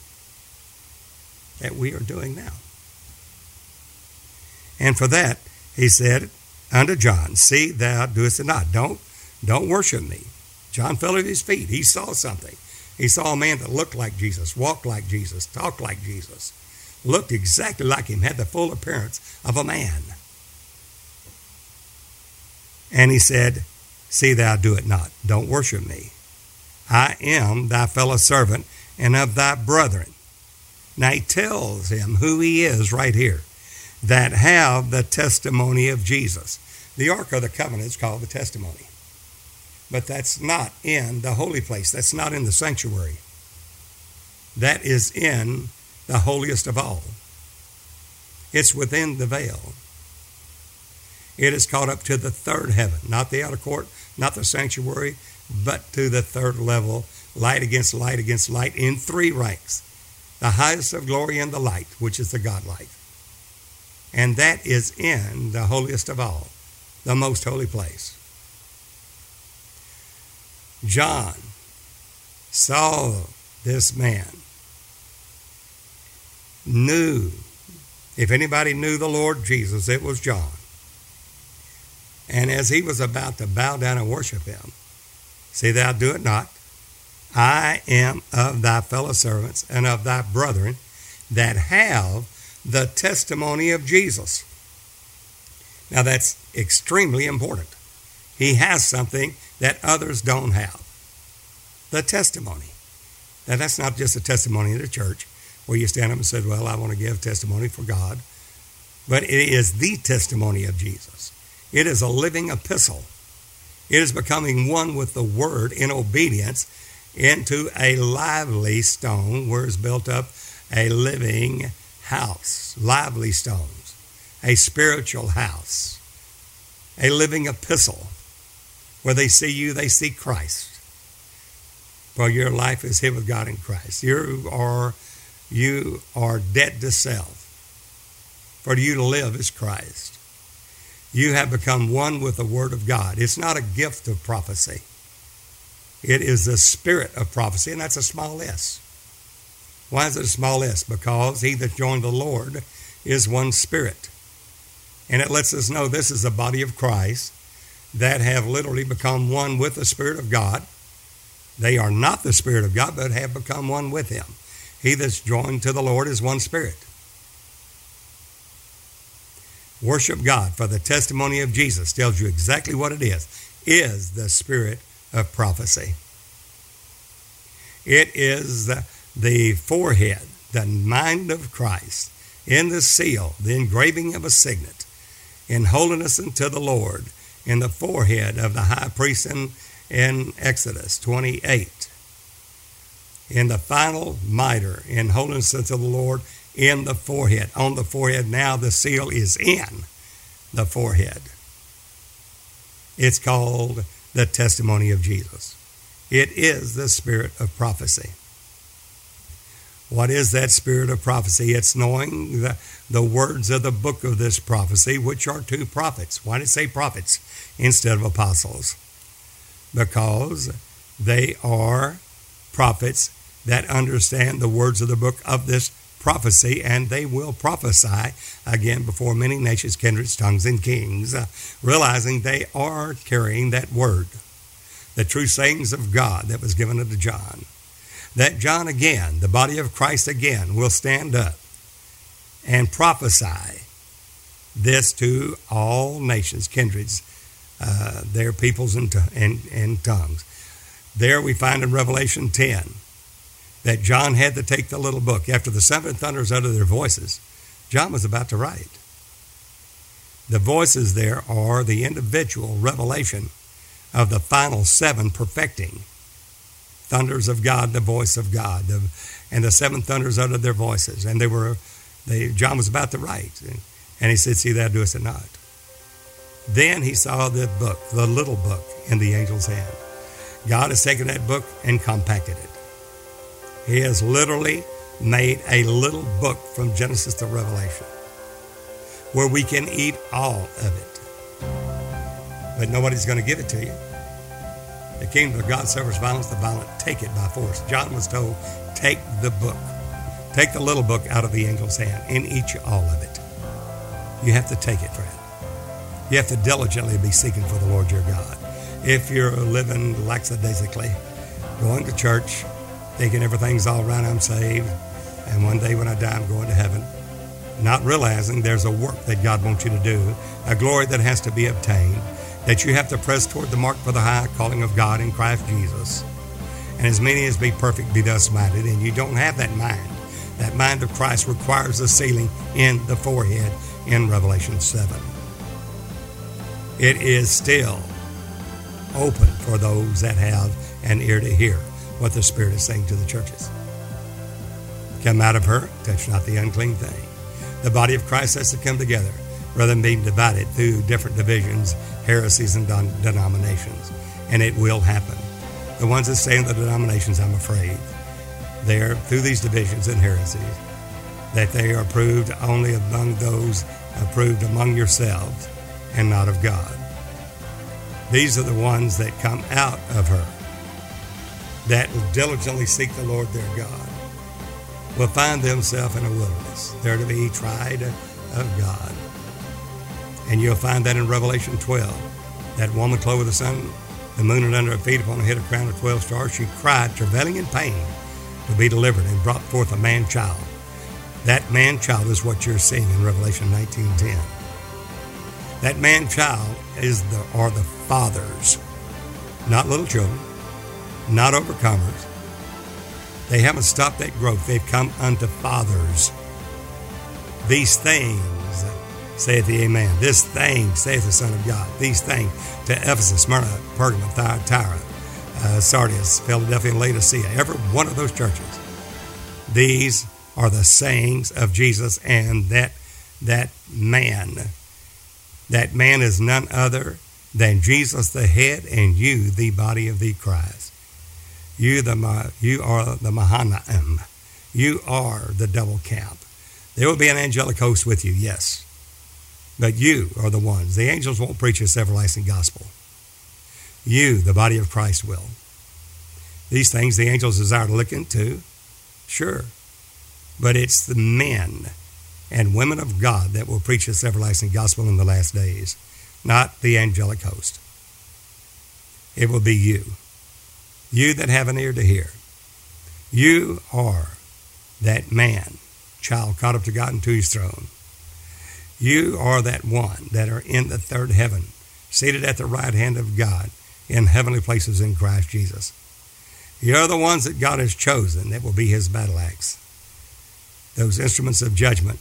[SPEAKER 1] that we are doing now. And for that, he said, unto John, See thou doest it not. Don't, don't worship me. John fell at his feet. He saw something. He saw a man that looked like Jesus, walked like Jesus, talked like Jesus, looked exactly like him, had the full appearance of a man. And he said, See thou do it not. Don't worship me. I am thy fellow servant and of thy brethren. Now he tells him who he is right here that have the testimony of Jesus. The Ark of the Covenant is called the testimony. But that's not in the holy place. That's not in the sanctuary. That is in the holiest of all. It's within the veil. It is caught up to the third heaven, not the outer court, not the sanctuary, but to the third level, light against light against light in three ranks. The highest of glory and the light, which is the God light. And that is in the holiest of all, the most holy place. John saw this man, knew, if anybody knew the Lord Jesus, it was John. And as he was about to bow down and worship him, say thou do it not, I am of thy fellow servants and of thy brethren that have the testimony of Jesus. Now that's extremely important. He has something that others don't have the testimony. Now, that's not just a testimony in the church where you stand up and say, Well, I want to give testimony for God, but it is the testimony of Jesus. It is a living epistle. It is becoming one with the Word in obedience into a lively stone where is built up a living house, lively stones, a spiritual house, a living epistle. Where they see you, they see Christ. For your life is hid with God in Christ. You are, you are dead to self. For you to live is Christ. You have become one with the Word of God. It's not a gift of prophecy. It is the spirit of prophecy, and that's a small s. Why is it a small s? Because he that joined the Lord is one spirit. And it lets us know this is the body of Christ that have literally become one with the Spirit of God. They are not the Spirit of God, but have become one with Him. He that's joined to the Lord is one Spirit. Worship God, for the testimony of Jesus tells you exactly what it is, is the spirit of prophecy. It is the, the forehead, the mind of Christ, in the seal, the engraving of a signet, in holiness unto the Lord, in the forehead of the high priest in, in Exodus 28. In the final mitre, in holiness unto the Lord, in the forehead. On the forehead, now the seal is in the forehead. It's called the testimony of Jesus. It is the spirit of prophecy. What is that spirit of prophecy? It's knowing the, the words of the book of this prophecy, which are two prophets. Why did it say prophets instead of apostles? Because they are prophets that understand the words of the book of this prophecy, and they will prophesy again before many nations, kindreds, tongues, and kings, uh, realizing they are carrying that word, the true sayings of God that was given unto John that John again, the body of Christ again, will stand up and prophesy this to all nations, kindreds, uh, their peoples and, and, and tongues. There we find in Revelation 10 that John had to take the little book. After the seven thunders uttered their voices, John was about to write. The voices there are the individual revelation of the final seven perfecting thunders of God, the voice of God, the, and the seven thunders uttered their voices. And they were, they, John was about to write, and he said, "See thou doest it not." Then he saw the book, the little book, in the angel's hand. God has taken that book and compacted it. He has literally made a little book from Genesis to Revelation where we can eat all of it. But nobody's going to give it to you. The kingdom of God suffers violence, the violent take it by force. John was told, take the book. Take the little book out of the angel's hand and eat you all of it. You have to take it, friend. You have to diligently be seeking for the Lord your God. If you're living lackadaisically, going to church, thinking everything's all right, I'm saved, and one day when I die, I'm going to heaven, not realizing there's a work that God wants you to do, a glory that has to be obtained, that you have to press toward the mark for the high calling of God in Christ Jesus. And as many as be perfect be thus minded, and you don't have that mind. That mind of Christ requires a sealing in the forehead in Revelation 7. It is still open for those that have an ear to hear what the Spirit is saying to the churches. Come out of her, touch not the unclean thing. The body of Christ has to come together rather than being divided through different divisions, heresies, and denominations. And it will happen. The ones that stay in the denominations, I'm afraid, they're through these divisions and heresies, that they are proved only among those approved among yourselves and not of God. These are the ones that come out of her, that will diligently seek the Lord their God, will find themselves in a wilderness. They're to be tried of God. And you'll find that in Revelation 12. That woman clothed with the sun, the moon, and under her feet upon a head a crown of 12 stars, she cried, travailing in pain, to be delivered, and brought forth a man child. That man child is what you're seeing in Revelation 19:10. That man child is the are the fathers, not little children, not overcomers. They haven't stopped that growth. They've come unto fathers. These things saith the Amen. This thing saith the Son of God. These things to Ephesus, Smyrna, Pergamum, Thyatira, uh, Sardis, Philadelphia, and Laodicea. Every one of those churches. These are the sayings of Jesus and that that man. That man is none other than Jesus the head and you the body of the Christ. You the you are the Mahanaim. You are the double camp. There will be an angelic host with you, yes. But you are the ones. The angels won't preach this everlasting gospel. You, the body of Christ, will. These things the angels desire to look into, sure. But it's the men and women of God that will preach this everlasting gospel in the last days, not the angelic host. It will be you. You that have an ear to hear. You are that man, child caught up to God and to his throne. You are that one that are in the third heaven, seated at the right hand of God in heavenly places in Christ Jesus. You're the ones that God has chosen that will be his battle axe, those instruments of judgment.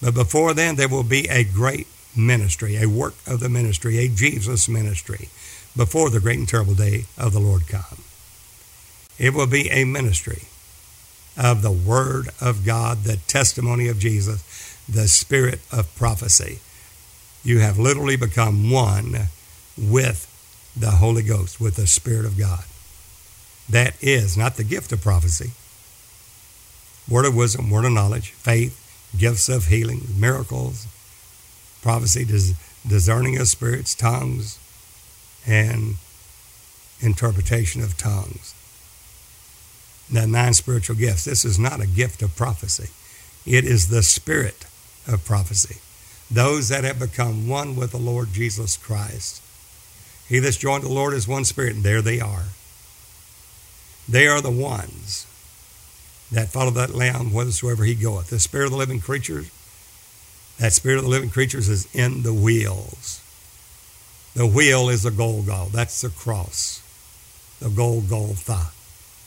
[SPEAKER 1] But before then, there will be a great ministry, a work of the ministry, a Jesus ministry, before the great and terrible day of the Lord come. It will be a ministry of the Word of God, the testimony of Jesus, the spirit of prophecy. You have literally become one with the Holy Ghost, with the Spirit of God. That is not the gift of prophecy, word of wisdom, word of knowledge, faith, gifts of healing, miracles, prophecy, dis- discerning of spirits, tongues, and interpretation of tongues. The nine spiritual gifts. This is not a gift of prophecy. It is the spirit of prophecy. Those that have become one with the Lord Jesus Christ. He that's joined the Lord is one spirit, and there they are. They are the ones that follow that Lamb whithersoever he goeth. The spirit of the living creatures, that spirit of the living creatures is in the wheels. The wheel is the Golgotha. That's the cross. The Golgotha.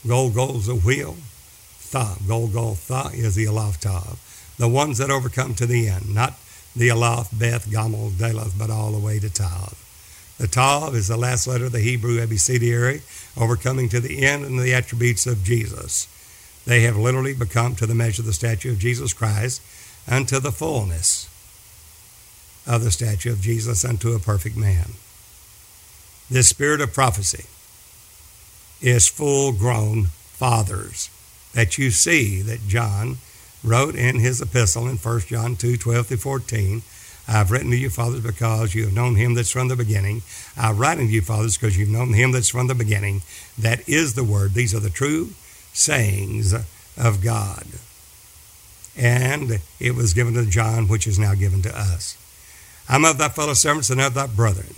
[SPEAKER 1] Golgotha is the wheel. Tha. Golgotha is the Aleph Tav the ones that overcome to the end, not the Aleph, Beth, Gamal, Daleth, but all the way to Tav. The Tav is the last letter of the Hebrew abecedary, overcoming to the end and the attributes of Jesus. They have literally become to the measure of the statue of Jesus Christ, unto the fullness of the statue of Jesus, unto a perfect man. This spirit of prophecy is full grown fathers that you see that John wrote in his epistle in 1 John 2 12 through 14. I've written to you, fathers, because you have known him that's from the beginning. I write unto you, fathers, because you've known him that's from the beginning. That is the word. These are the true sayings of God. And it was given to John, which is now given to us. I'm of thy fellow servants and of thy brethren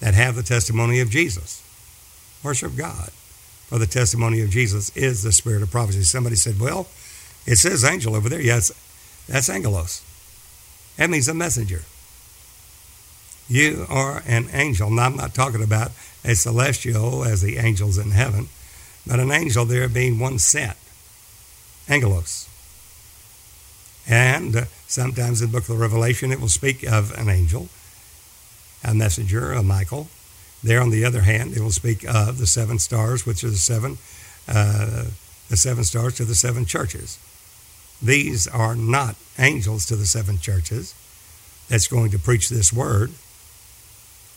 [SPEAKER 1] that have the testimony of Jesus. Worship God. For the testimony of Jesus is the spirit of prophecy. Somebody said, Well, it says angel over there. Yes, that's angelos. That means a messenger. You are an angel. Now, I'm not talking about a celestial as the angels in heaven, but an angel there being one sent. Angelos. And uh, sometimes in the book of Revelation, it will speak of an angel, a messenger, a Michael. There, on the other hand, it will speak of the seven stars, which are the seven, uh, the seven stars to the seven churches. These are not angels to the seven churches that's going to preach this word.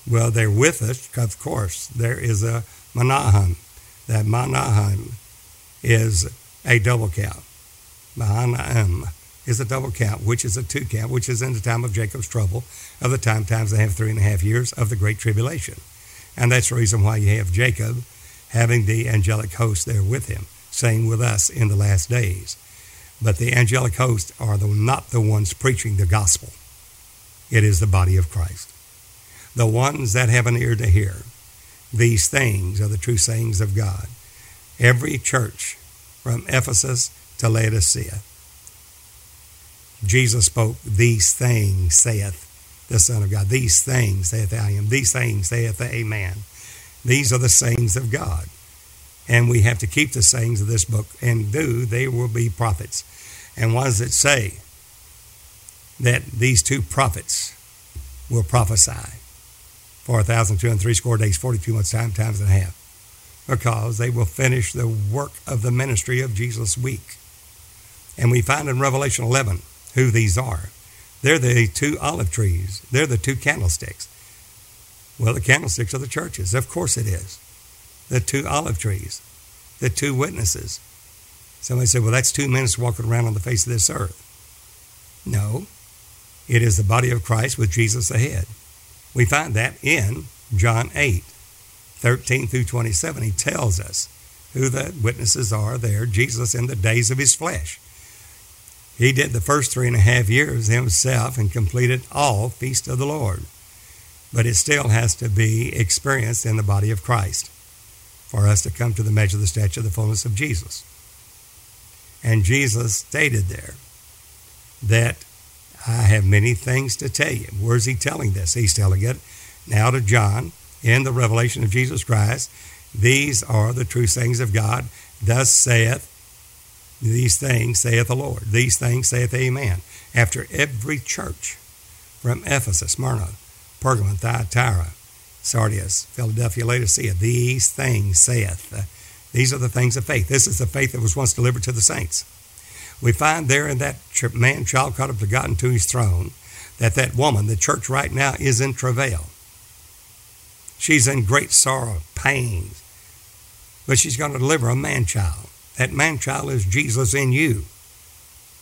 [SPEAKER 1] Well, they're with us, of course. There is a Mahanaim. That Mahanaim is a double count. Mahanaim is a double count, which is a two count, which is in the time of Jacob's trouble, of the time times they have three and a half years of the Great Tribulation. And that's the reason why you have Jacob having the angelic host there with him, saying with us in the last days. But the angelic host are the, not the ones preaching the gospel. It is the body of Christ. The ones that have an ear to hear. These things are the true sayings of God. Every church from Ephesus to Laodicea Jesus spoke, These things saith the Son of God. These things saith I am. These things saith the Amen. These are the sayings of God. And we have to keep the sayings of this book and do, they will be prophets. And what does it say? That these two prophets will prophesy for a thousand two and three score days, 42 months time, times and a half. Because they will finish the work of the ministry of Jesus week. And we find in Revelation 11 who these are. They're the two olive trees, they're the two candlesticks. Well, the candlesticks are the churches. Of course it is. The two olive trees, the two witnesses. Somebody said, well, that's two men walking around on the face of this earth. No, it is the body of Christ with Jesus ahead. We find that in John 8, 13 through 27. He tells us who the witnesses are there, Jesus in the days of his flesh. He did the first three and a half years himself and completed all Feast of the Lord. But it still has to be experienced in the body of Christ for us to come to the measure of the stature of the fullness of Jesus. And Jesus stated there that I have many things to tell you. Where's he telling this? He's telling it now to John in the revelation of Jesus Christ. These are the true sayings of God. Thus saith these things saith the Lord. These things saith Amen. After every church from Ephesus, Smyrna, Pergamon, Thyatira, Sardis, Philadelphia, Laodicea, these things saith. Uh, these are the things of faith. This is the faith that was once delivered to the saints. We find there in that man child caught up to God and to his throne that that woman, the church right now, is in travail. She's in great sorrow, pain, but she's going to deliver a man child. That man child is Jesus in you.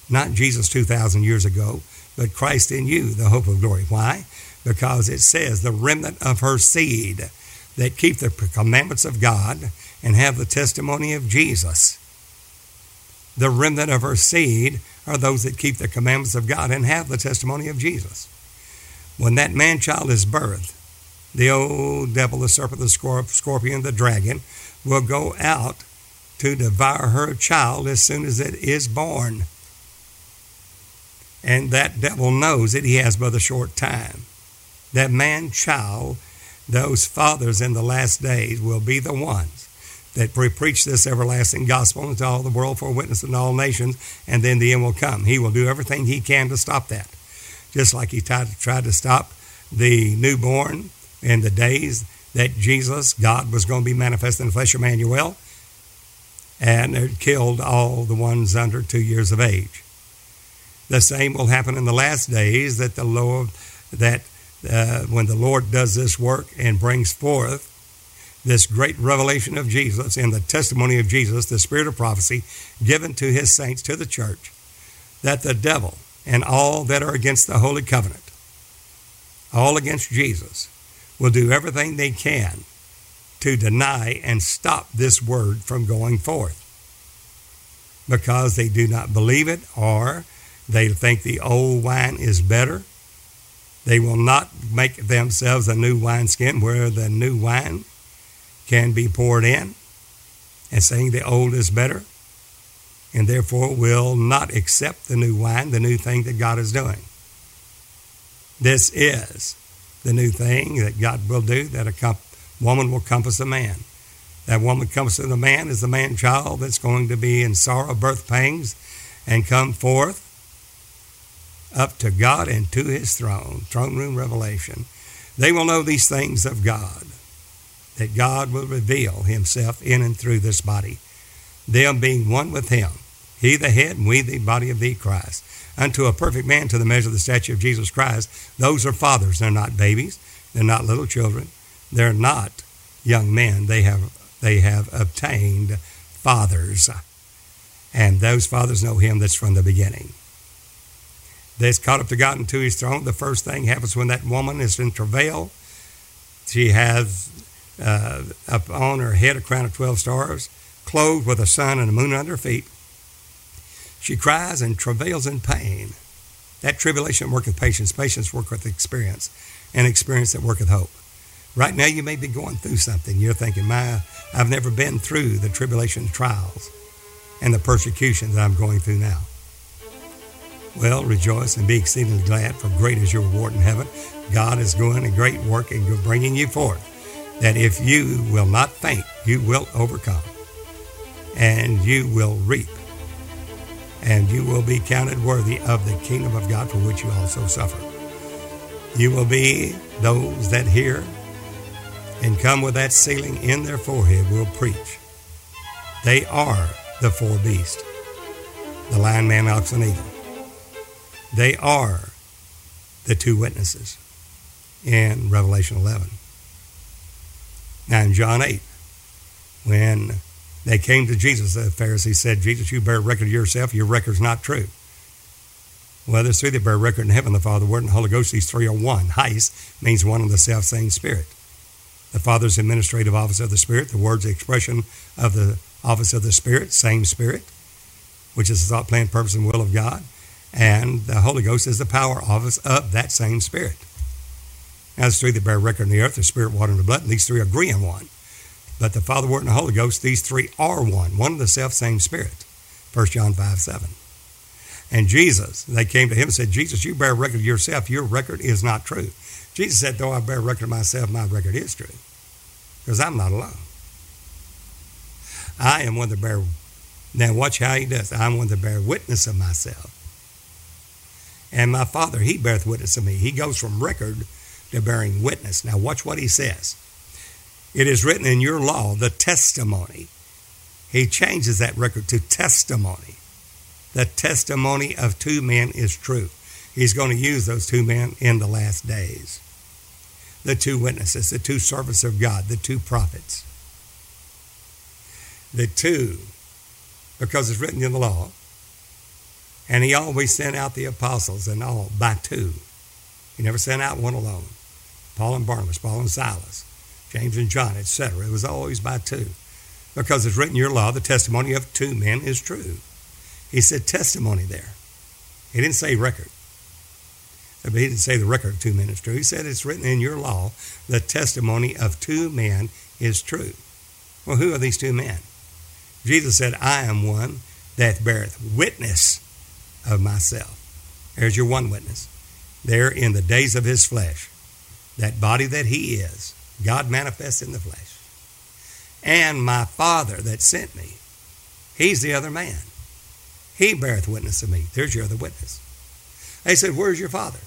[SPEAKER 1] Not Jesus 2,000 years ago, but Christ in you, the hope of glory. Why? Because it says, the remnant of her seed that keep the commandments of God and have the testimony of Jesus. The remnant of her seed are those that keep the commandments of God and have the testimony of Jesus. When that man child is birthed, the old devil, the serpent, the scorpion, the dragon will go out to devour her child as soon as it is born. And that devil knows that he has but a short time. That man child, those fathers in the last days will be the ones that pre- preach this everlasting gospel into all the world for a witness in all nations, and then the end will come. He will do everything he can to stop that. Just like he tried to, tried to stop the newborn in the days that Jesus, God, was going to be manifest in the flesh, Emmanuel and it killed all the ones under two years of age. The same will happen in the last days that the Lord that uh, when the Lord does this work and brings forth this great revelation of Jesus and the testimony of Jesus, the spirit of prophecy given to his saints, to the church, that the devil and all that are against the holy covenant, all against Jesus, will do everything they can to deny and stop this word from going forth. Because they do not believe it or they think the old wine is better They will not make themselves a new wineskin where the new wine can be poured in, and saying the old is better, and therefore will not accept the new wine, the new thing that God is doing. This is the new thing that God will do, that a woman will compass a man. That woman compasses the man is the man child that's going to be in sorrow, birth pangs, and come forth up to God and to his throne, throne room revelation. They will know these things of God, that God will reveal himself in and through this body, them being one with him, he the head, and we the body of thee, Christ. Unto a perfect man to the measure of the stature of Jesus Christ, those are fathers. They're not babies. They're not little children. They're not young men. They have, they have obtained fathers. And those fathers know him that's from the beginning that's caught up to God and to his throne. The first thing happens when that woman is in travail. She has uh, up on her head a crown of 12 stars, clothed with a sun and a moon under her feet. She cries and travails in pain. That tribulation worketh patience, patience worketh experience, and experience that worketh hope. Right now, you may be going through something. You're thinking, my, I've never been through the tribulation trials and the persecution that I'm going through now. Well, rejoice and be exceedingly glad, for great is your reward in heaven. God is doing a great work and bringing you forth. That if you will not faint, you will overcome, and you will reap, and you will be counted worthy of the kingdom of God for which you also suffer. You will be those that hear and come with that sealing in their forehead will preach. They are the four beasts the lion, man, ox, and eagle. They are the two witnesses in Revelation 11. Now, in John 8, when they came to Jesus, the Pharisees said, Jesus, you bear record of yourself. Your record's not true. Well, there's three that bear record in heaven the Father, the Word, and the Holy Ghost. These three are one. Heis means one and the self same Spirit. The Father's administrative office of the Spirit. The Word's expression of the office of the Spirit, same Spirit, which is the thought, plan, purpose, and will of God and the Holy Ghost is the power office of that same Spirit. Now, three that bear record in the earth the Spirit, water, and the blood, and these three agree in one. But the Father, Word, and the Holy Ghost, these three are one, one of the self same Spirit. 1 John 5 7. And Jesus, they came to him and said, Jesus, you bear record of yourself. Your record is not true. Jesus said, Though I bear record of myself, my record is true. Because I'm not alone. I am one that bear. Now, watch how he does. I'm one that bear witness of myself. And my Father, He beareth witness of me. He goes from record to bearing witness. Now, watch what He says. It is written in your law, the testimony. He changes that record to testimony. The testimony of two men is true. He's going to use those two men in the last days. The two witnesses, the two servants of God, the two prophets. The two, because it's written in the law, and he always sent out the apostles and all by two. He never sent out one alone. Paul and Barnabas, Paul and Silas, James and John, etc. It was always by two. Because it's written in your law, the testimony of two men is true. He said testimony there. He didn't say record. But he didn't say the record of two men is true. He said it's written in your law, the testimony of two men is true. Well, who are these two men? Jesus said, I am one that beareth witness of myself. There's your one witness. There in the days of his flesh, that body that he is, God manifests in the flesh. And my Father that sent me, he's the other man. He beareth witness of me. There's your other witness. They said, Where's your Father?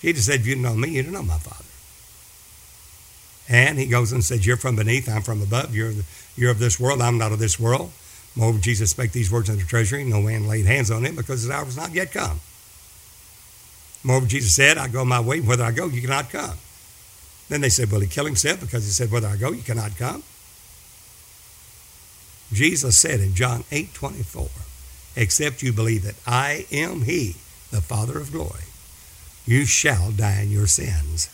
[SPEAKER 1] He just said, If you know me, you don't know my Father. And he goes and says, You're from beneath, I'm from above. You're, you're of this world, I'm not of this world. Moreover, Jesus spake these words unto the treasury. and No man laid hands on him because his hour was not yet come. Moreover, Jesus said, I go my way, whether I go, you cannot come. Then they said, Will he kill himself? Because he said, Whether I go, you cannot come. Jesus said in John 8 24, Except you believe that I am he, the Father of glory, you shall die in your sins.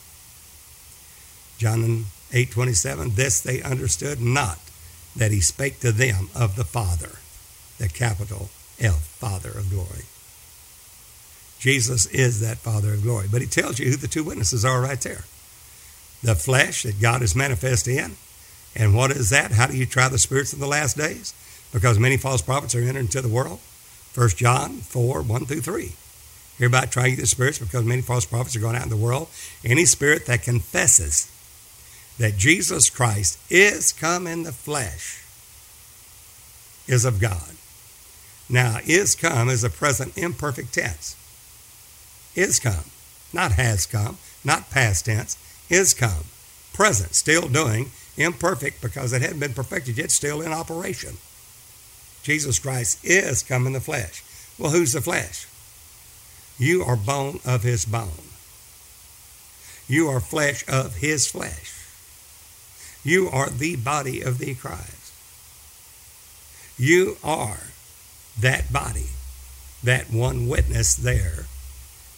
[SPEAKER 1] John 8 27, This they understood not that he spake to them of the Father, the capital F, Father of glory. Jesus is that Father of glory. But he tells you who the two witnesses are right there. The flesh that God is manifest in. And what is that? How do you try the spirits in the last days? Because many false prophets are entered into the world. 1 John 4, 1 through 3. Hereby try you the spirits because many false prophets are going out in the world. Any spirit that confesses that Jesus Christ is come in the flesh is of God. Now, is come is a present imperfect tense. Is come, not has come, not past tense, is come. Present, still doing, imperfect because it hadn't been perfected yet, still in operation. Jesus Christ is come in the flesh. Well, who's the flesh? You are bone of his bone. You are flesh of his flesh. You are the body of the Christ. You are that body, that one witness there,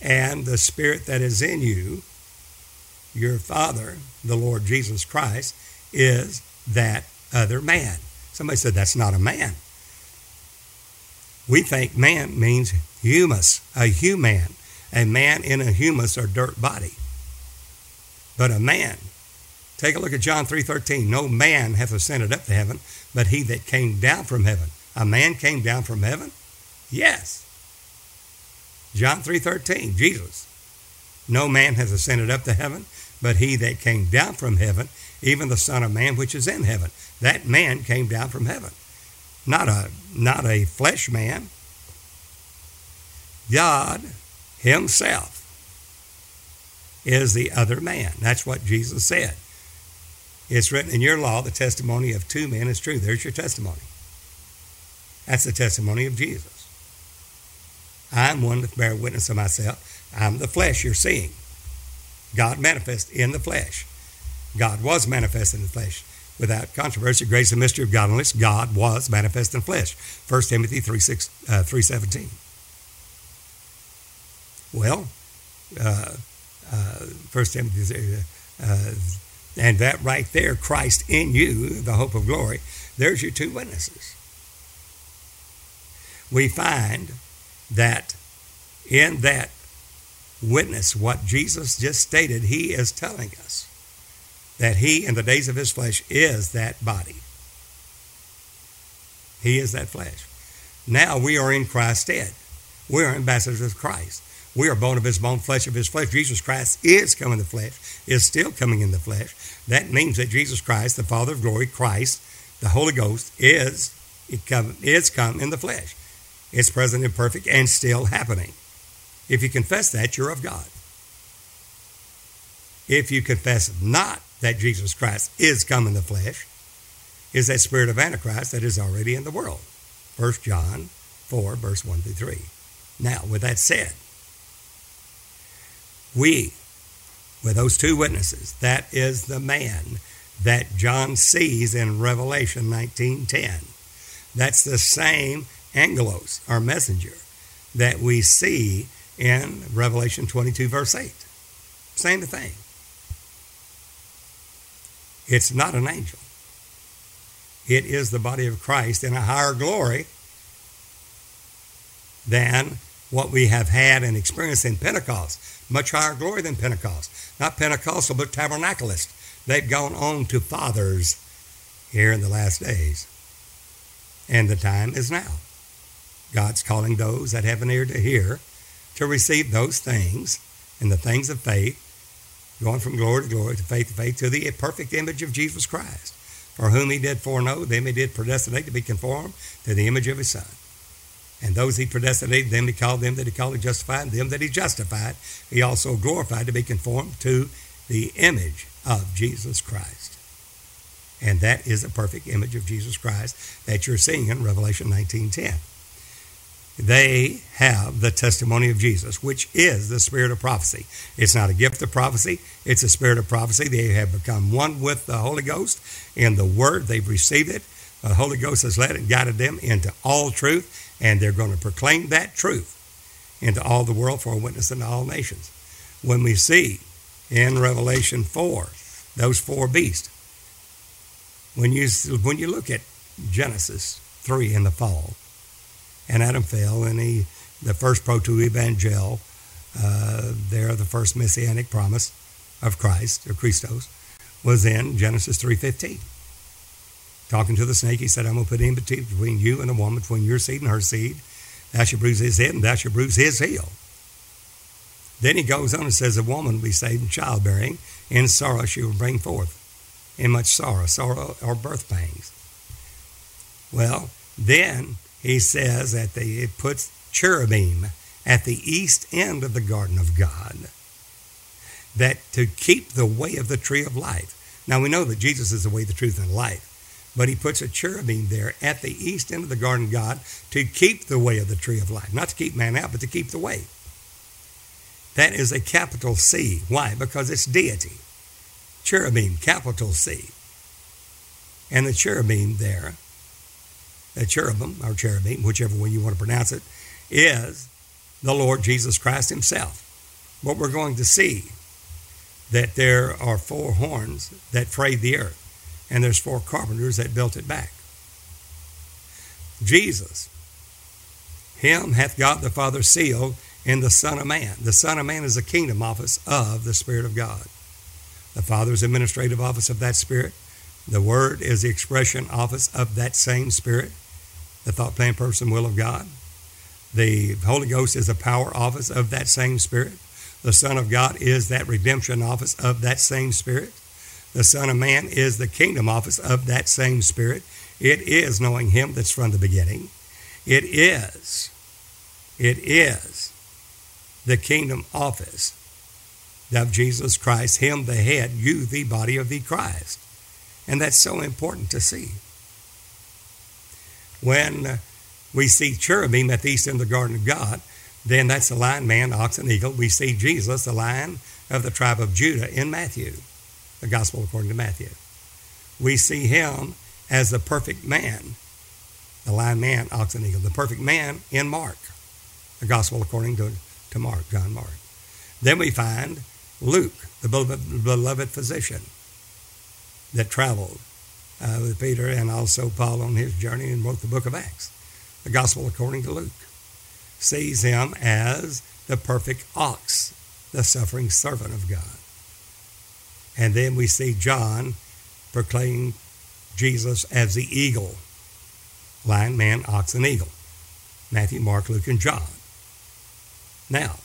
[SPEAKER 1] and the Spirit that is in you, your Father, the Lord Jesus Christ, is that other man. Somebody said that's not a man. We think man means humus, a human, a man in a humus or dirt body. But a man, take a look at John 3.13. No man hath ascended up to heaven, but he that came down from heaven. A man came down from heaven? Yes. John 3.13, Jesus. No man hath ascended up to heaven, but he that came down from heaven, even the Son of Man which is in heaven. That man came down from heaven. Not a, not a flesh man. God himself is the other man. That's what Jesus said. It's written in your law, the testimony of two men is true. There's your testimony. That's the testimony of Jesus. I'm one to bear witness of myself. I'm the flesh you're seeing. God manifest in the flesh. God was manifest in the flesh. Without controversy, grace and mystery of godliness, God was manifest in flesh. 1 Timothy 3, 6, uh, 3.17. Well, uh, uh, 1 Timothy, uh, and that right there, Christ in you, the hope of glory, there's your two witnesses. We find that in that witness, what Jesus just stated, he is telling us that he, in the days of his flesh, is that body. He is that flesh. Now we are in Christ's stead. We are ambassadors of Christ. We are bone of his bone, flesh of his flesh. Jesus Christ is coming in the flesh, is still coming in the flesh. That means that Jesus Christ, the Father of glory, Christ, the Holy Ghost, is, come, is come in the flesh. It's present and perfect and still happening. If you confess that, you're of God. If you confess not that Jesus Christ is come in the flesh, is that spirit of Antichrist that is already in the world. 1 John 4, verse 1 through 3. Now, with that said, we, with those two witnesses, that is the man that John sees in Revelation 19:10. That's the same angelos, our messenger, that we see in Revelation 22, verse 8. Same thing. It's not an angel. It is the body of Christ in a higher glory than what we have had and experienced in Pentecost. Much higher glory than Pentecost. Not Pentecostal, but tabernacleist. They've gone on to fathers here in the last days. And the time is now. God's calling those that have an ear to hear to receive those things and the things of faith, going from glory to glory, to faith to faith, to the perfect image of Jesus Christ, for whom he did foreknow, them he did predestinate to be conformed to the image of his Son. And those he predestinated, them he called, them that he called, he justified, them that he justified, he also glorified to be conformed to the image of Jesus Christ. And that is the perfect image of Jesus Christ that you're seeing in Revelation 19.10 they have the testimony of Jesus, which is the spirit of prophecy. It's not a gift of prophecy, it's a spirit of prophecy. They have become one with the Holy Ghost in the Word, they've received it. The Holy Ghost has led and guided them into all truth, and they're going to proclaim that truth into all the world for a witness in all nations. When we see in Revelation 4, those four beasts, when you, when you look at Genesis 3 in the fall, and Adam fell, and he, the first proto-evangel, uh, there the first messianic promise of Christ or Christos was in Genesis 3.15. Talking to the snake, he said, I'm going to put enmity between you and the woman, between your seed and her seed. Thou shalt bruise his head, and thou shalt bruise his heel. Then he goes on and says, A woman will be saved in childbearing. In sorrow she will bring forth. In much sorrow, sorrow or birth pangs. Well, then he says that the, it puts cherubim at the east end of the garden of God that to keep the way of the tree of life. Now we know that Jesus is the way, the truth, and the life, but he puts a cherubim there at the east end of the garden of God to keep the way of the tree of life. Not to keep man out, but to keep the way. That is a capital C. Why? Because it's deity. Cherubim, capital C. And the cherubim there, the cherubim, or cherubim, whichever way you want to pronounce it, is the Lord Jesus Christ himself. What we're going to see that there are four horns that frayed the earth, and there's four carpenters that built it back. Jesus, him hath God the Father sealed in the Son of Man. The Son of Man is the kingdom office of the Spirit of God. The Father's administrative office of that Spirit. The Word is the expression office of that same Spirit, the thought, plan, person, will of God. The Holy Ghost is the power office of that same Spirit. The Son of God is that redemption office of that same Spirit. The Son of Man is the kingdom office of that same Spirit. It is knowing Him that's from the beginning. It is, it is the kingdom office of Jesus Christ, Him the head, you the body of the Christ. And that's so important to see. When we see cherubim at the east of the garden of God, then that's the lion, man, ox, and eagle. We see Jesus, the lion of the tribe of Judah, in Matthew, the gospel according to Matthew. We see him as the perfect man, the lion, man, ox, and eagle, the perfect man in Mark, the gospel according to, to Mark, John Mark. Then we find Luke, the beloved, beloved physician that traveled uh, with Peter and also Paul on his journey and wrote the book of Acts, the gospel according to Luke sees him as the perfect ox, the suffering servant of God. And then we see John proclaim Jesus as the eagle lion, man, ox, and eagle. Matthew, Mark, Luke, and John. Now,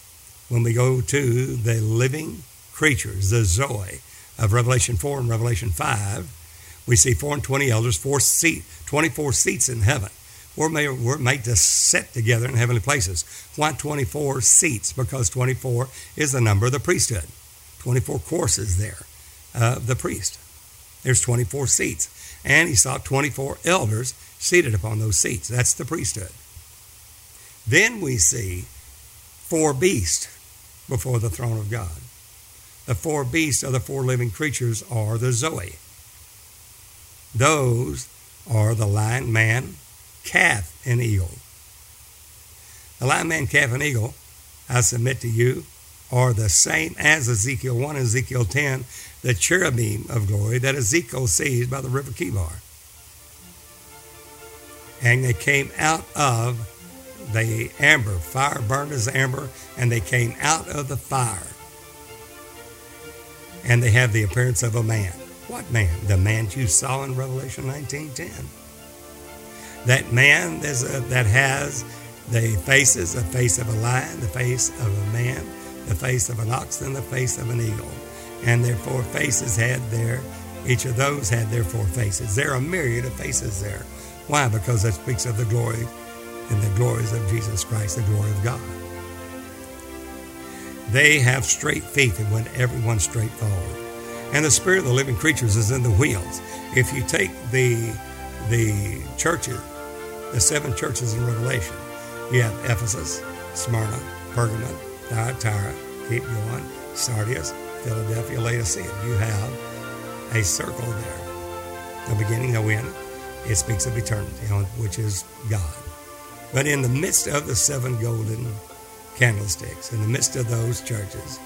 [SPEAKER 1] when we go to the living creatures, the Zoe of Revelation 4 and Revelation 5, we see 4 and 20 elders, four seat, 24 seats in heaven. We're made, we're made to sit together in heavenly places. Why 24 seats? Because 24 is the number of the priesthood. 24 courses there of the priest. There's 24 seats. And he saw 24 elders seated upon those seats. That's the priesthood. Then we see four beasts before the throne of God. The four beasts of the four living creatures are the Zoe. Those are the lion, man, calf and eagle. The lion, man, calf, and eagle, I submit to you, are the same as Ezekiel 1 and Ezekiel 10, the cherubim of glory that Ezekiel sees by the river Chebar. And they came out of the amber. Fire burned as amber, and they came out of the fire. And they have the appearance of a man. What man? The man you saw in Revelation 19:10 that man a, uh, that has the faces, the face of a lion, the face of a man, the face of an ox, and the face of an eagle. And their four faces had their, each of those had their four faces. There are a myriad of faces there. Why? Because that speaks of the glory and the glories of Jesus Christ, the glory of God. They have straight feet and went everyone straight forward. And the spirit of the living creatures is in the wheels. If you take the the churches the seven churches in Revelation. You have Ephesus, Smyrna, Pergamon, Thyatira, keep going, Sardis, Philadelphia, Laodicea. You have a circle there. The beginning, no end. It speaks of eternity, which is God. But in the midst of the seven golden candlesticks, in the midst of those churches,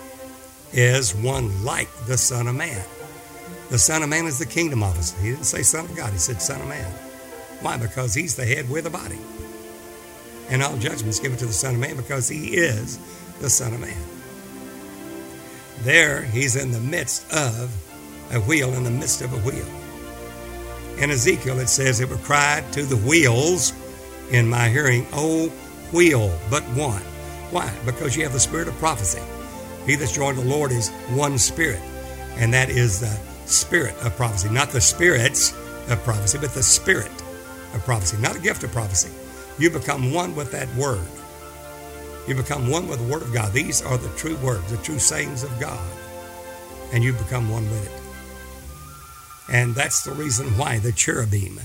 [SPEAKER 1] is one like the Son of Man. The Son of Man is the kingdom officer. He didn't say Son of God, he said Son of Man. Why? Because he's the head with the body. And all judgments given to the Son of Man because he is the Son of Man. There, he's in the midst of a wheel, in the midst of a wheel. In Ezekiel, it says, It would cry to the wheels in my hearing, Oh, wheel, but one. Why? Because you have the spirit of prophecy. He that's joined the Lord is one spirit, and that is the spirit of prophecy, not the spirits of prophecy, but the spirit of prophecy, not a gift of prophecy. You become one with that word. You become one with the word of God. These are the true words, the true sayings of God, and you become one with it. And that's the reason why the cherubim,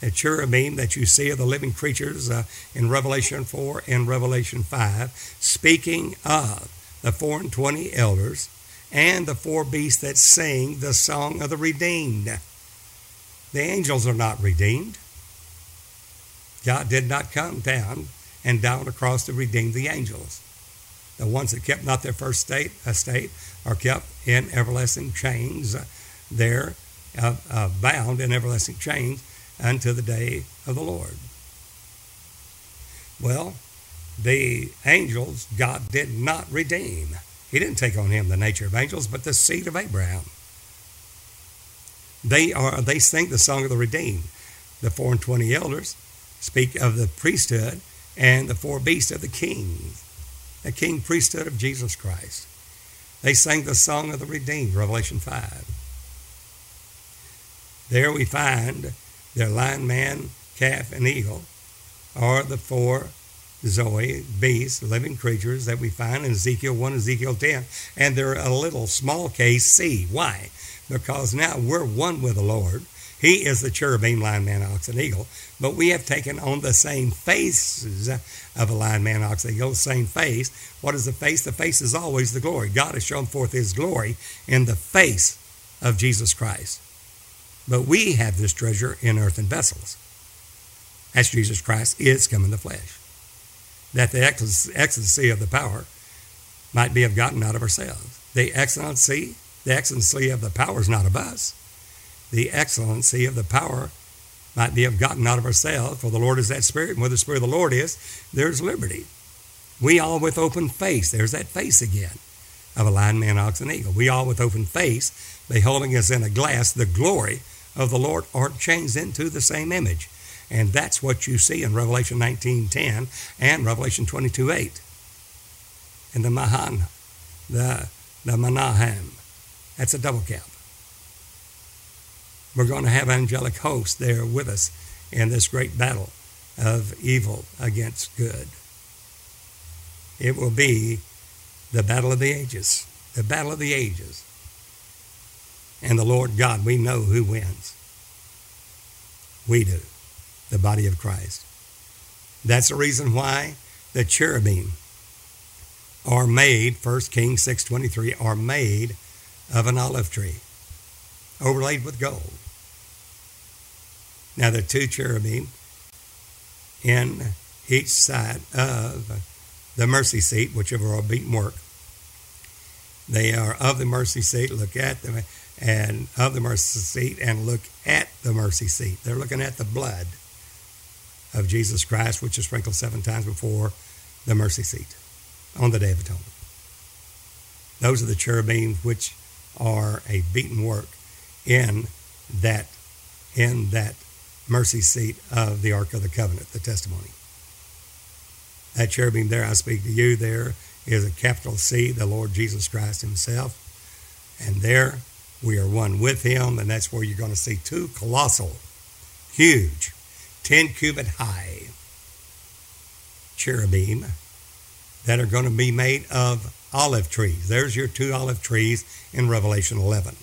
[SPEAKER 1] the cherubim that you see of the living creatures uh, in Revelation 4 and Revelation 5, speaking of the four and twenty elders and the four beasts that sing the song of the redeemed. The angels are not redeemed. God did not come down and down across to redeem the angels. The ones that kept not their first state, estate are kept in everlasting chains uh, there, uh, uh, bound in everlasting chains until the day of the Lord. Well, the angels God did not redeem. He didn't take on him the nature of angels, but the seed of Abraham. They are they sing the song of the redeemed. The four and twenty elders speak of the priesthood and the four beasts of the king, the king priesthood of Jesus Christ. They sang the song of the redeemed, Revelation 5. There we find their lion, man, calf, and eagle are the four Zoe, beasts, living creatures that we find in Ezekiel 1, Ezekiel 10. And they're a little small case C. Why? Because now we're one with the Lord. He is the cherubim, lion, man, ox, and eagle. But we have taken on the same faces of a lion, man, ox, and eagle, the same face. What is the face? The face is always the glory. God has shown forth his glory in the face of Jesus Christ. But we have this treasure in earthen vessels. As Jesus Christ is come in the flesh that the excellency of the power might be of gotten out of ourselves. The excellency, the excellency of the power is not of us. The excellency of the power be of God, not of ourselves. For the Lord is that Spirit, and where the Spirit of the Lord is, there's liberty. We all with open face, there's that face again of a lion, man, ox, and eagle. We all with open face, beholding as in a glass the glory of the Lord, are changed into the same image. And that's what you see in Revelation 19.10 and Revelation 22.8. In the Mahan, the, the Manahem. That's a double cap. We're going to have angelic hosts there with us in this great battle of evil against good. It will be the battle of the ages. The battle of the ages. And the Lord God, we know who wins. We do the body of Christ. That's the reason why the cherubim are made, 1 Kings 6.23, are made of an olive tree, overlaid with gold. Now the two cherubim in each side of the mercy seat, which are all beaten work. They are of the mercy seat, look at them, and of the mercy seat, and look at the mercy seat. They're looking at the blood of Jesus Christ, which is sprinkled seven times before the mercy seat on the Day of Atonement. Those are the cherubim which are a beaten work in that in that mercy seat of the Ark of the Covenant, the testimony. That cherubim there, I speak to you, there is a capital C, the Lord Jesus Christ Himself. And there we are one with Him, and that's where you're going to see two colossal, huge 10 cubit high cherubim that are going to be made of olive trees. There's your two olive trees in Revelation 11.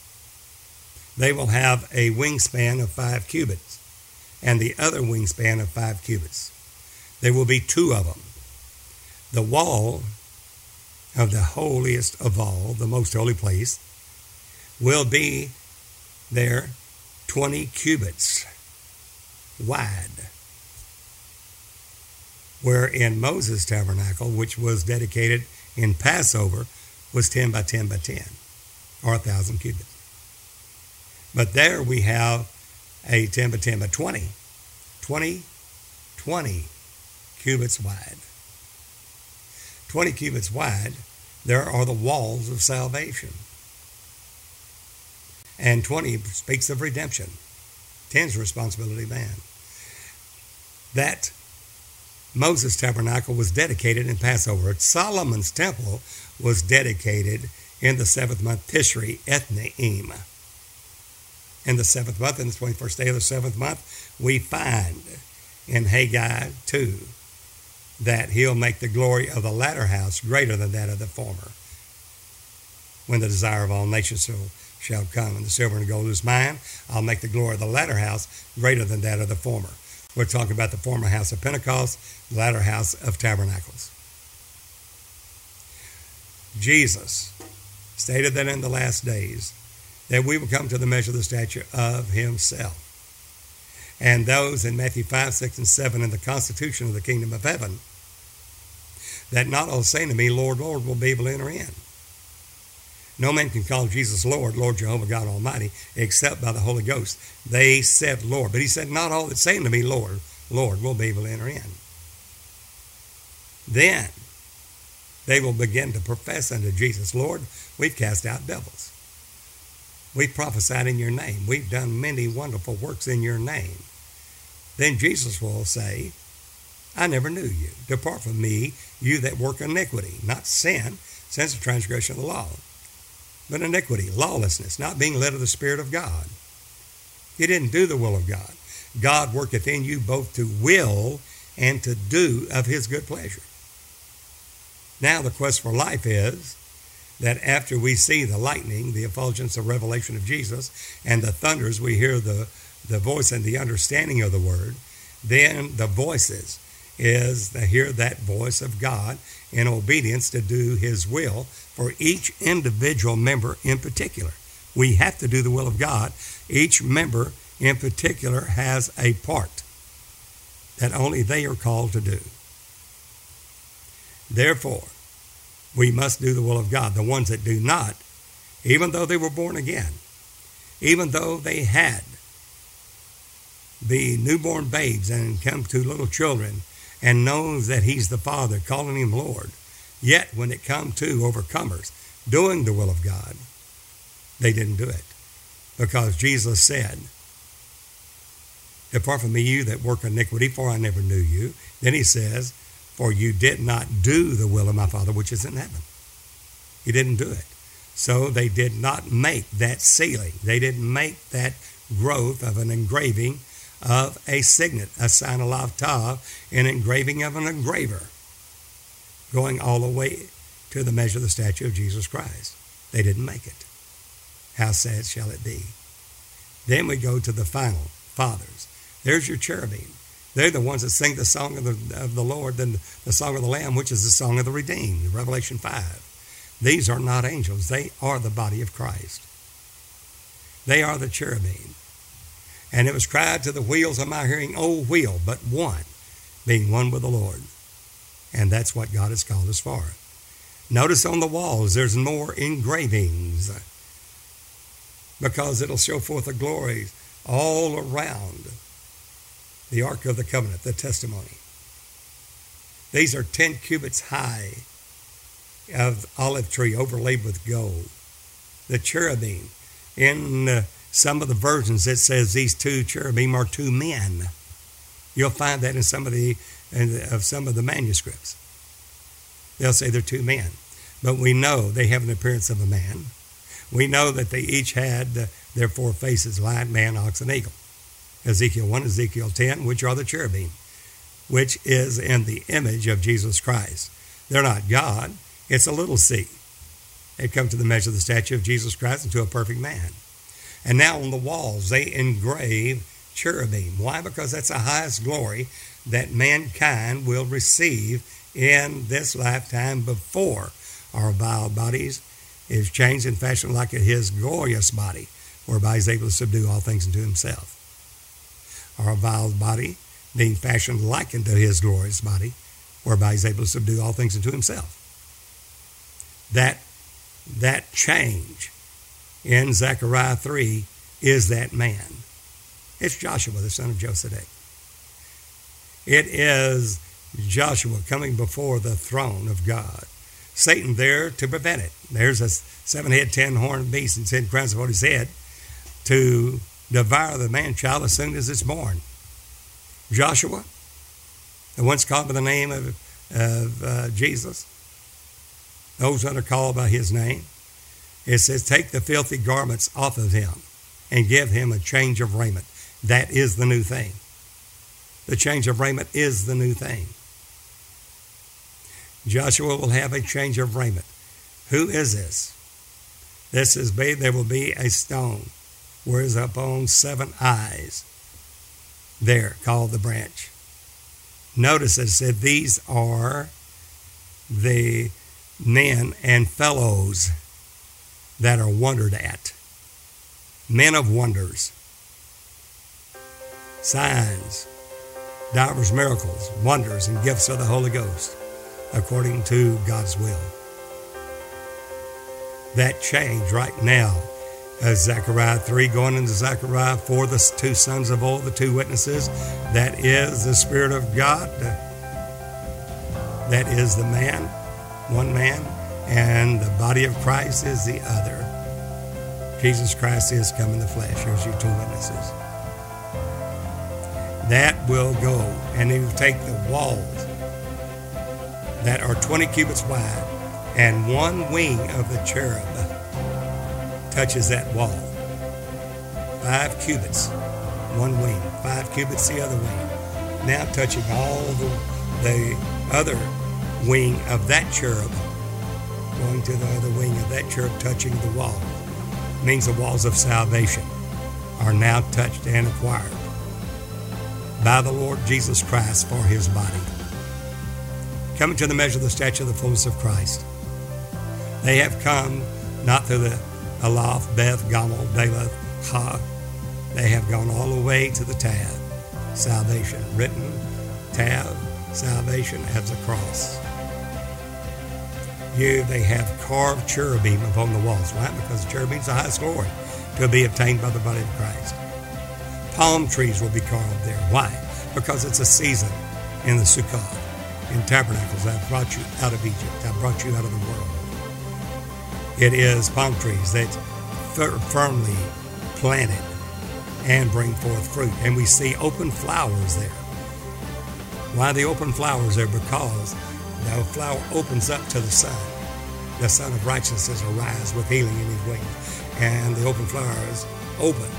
[SPEAKER 1] They will have a wingspan of five cubits and the other wingspan of five cubits. There will be two of them. The wall of the holiest of all, the most holy place, will be there 20 cubits wide. Where in Moses' tabernacle, which was dedicated in Passover, was 10 by 10 by 10, or 1,000 cubits. But there we have a 10 by 10 by 20, 20, 20 cubits wide. 20 cubits wide there are the walls of salvation. And 20 speaks of redemption. 10's responsibility man. That Moses' tabernacle was dedicated in Passover. Solomon's temple was dedicated in the seventh month Tishri Ethanim. In the seventh month, in the 21st day of the seventh month, we find in Haggai 2 that he'll make the glory of the latter house greater than that of the former. When the desire of all nations shall, shall come, and the silver and gold is mine, I'll make the glory of the latter house greater than that of the former. We're talking about the former house of Pentecost, the latter house of tabernacles. Jesus stated that in the last days that we will come to the measure of the stature of himself. And those in Matthew 5, 6, and 7 in the constitution of the kingdom of heaven, that not all saying to me, Lord, Lord, will be able to enter in. No man can call Jesus Lord, Lord Jehovah God Almighty, except by the Holy Ghost. They said Lord. But he said, Not all that saying to me, Lord, Lord, will be able to enter in. Then they will begin to profess unto Jesus, Lord, we've cast out devils. We've prophesied in your name. We've done many wonderful works in your name. Then Jesus will say, I never knew you. Depart from me, you that work iniquity, not sin, sin's a transgression of the law, but iniquity, lawlessness, not being led of the Spirit of God. You didn't do the will of God. God worketh in you both to will and to do of his good pleasure. Now the quest for life is that after we see the lightning, the effulgence of revelation of Jesus, and the thunders, we hear the, the voice and the understanding of the word, then the voices is to hear that voice of God in obedience to do his will for each individual member in particular. We have to do the will of God. Each member in particular has a part that only they are called to do. Therefore, we must do the will of God. The ones that do not, even though they were born again, even though they had the newborn babes and come to little children and knows that he's the Father, calling him Lord, yet when it come to overcomers doing the will of God, they didn't do it. Because Jesus said, Depart from me, you that work iniquity, for I never knew you. Then he says, for you did not do the will of my Father which is in heaven. You didn't do it. So they did not make that sealing. They didn't make that growth of an engraving of a signet, a sign of tav, an engraving of an engraver, going all the way to the measure of the statue of Jesus Christ. They didn't make it. How sad shall it be? Then we go to the final fathers. There's your cherubim. They're the ones that sing the song of the, of the Lord, then the song of the Lamb, which is the song of the redeemed, Revelation 5. These are not angels. They are the body of Christ. They are the cherubim. And it was cried to the wheels of my hearing, O wheel, but one, being one with the Lord. And that's what God has called us for. Notice on the walls, there's more engravings because it'll show forth the glory all around the Ark of the Covenant, the testimony. These are 10 cubits high of olive tree overlaid with gold. The cherubim. In uh, some of the versions, it says these two cherubim are two men. You'll find that in some of the of some of the manuscripts. They'll say they're two men, but we know they have an appearance of a man. We know that they each had uh, their four faces: lion, man, ox, and eagle. Ezekiel 1, Ezekiel 10, which are the cherubim, which is in the image of Jesus Christ. They're not God, it's a little c. They come to the measure of the statue of Jesus Christ into a perfect man. And now on the walls, they engrave cherubim. Why? Because that's the highest glory that mankind will receive in this lifetime before our vile bodies is changed and fashioned like his glorious body, whereby he's able to subdue all things unto himself our vile body, being fashioned like unto his glorious body, whereby he's able to subdue all things unto himself. That, that change in Zechariah 3 is that man. It's Joshua, the son of Josedek. It is Joshua coming before the throne of God, Satan there to prevent it. There's a seven head, ten horned beast and ten crowns upon his head to devour the man child as soon as it's born. Joshua, the ones called by the name of, of uh, Jesus, those that are called by his name, it says, Take the filthy garments off of him and give him a change of raiment. That is the new thing. The change of raiment is the new thing. Joshua will have a change of raiment. Who is this? This is be there will be a stone, whereas upon seven eyes, there called the branch. Notice it said these are the men and fellows that are wondered at. Men of wonders, signs, divers miracles, wonders, and gifts of the Holy Ghost, according to God's will. That change right now, as Zechariah 3 going into Zechariah 4, the two sons of old, the two witnesses, that is the Spirit of God, that is the man, one man, and the body of Christ is the other. Jesus Christ is come in the flesh. Here's your two witnesses. That will go, and he will take the walls that are 20 cubits wide, and one wing of the cherub touches that wall. Five cubits, one wing. Five cubits, the other wing. Now touching all the, the other wing of that cherub going to the other wing of that cherub touching the wall means the walls of salvation are now touched and acquired by the Lord Jesus Christ for his body. Coming to the measure of the stature of the fullness of Christ. They have come not through the Aleph, Beth, Gamel, Dalet, Ha. They have gone all the way to the Tav, salvation, written Tav, salvation as a cross you, they have carved cherubim upon the walls. Why? Because cherubim is the highest glory to be obtained by the body of Christ. Palm trees will be carved there. Why? Because it's a season in the Sukkot, in tabernacles. I've brought you out of Egypt. I've brought you out of the world. It is palm trees that firmly planted and bring forth fruit. And we see open flowers there. Why the open flowers there? Because the flower opens up to the sun. The sun of Righteousness arise with healing in his wings. And the open flowers open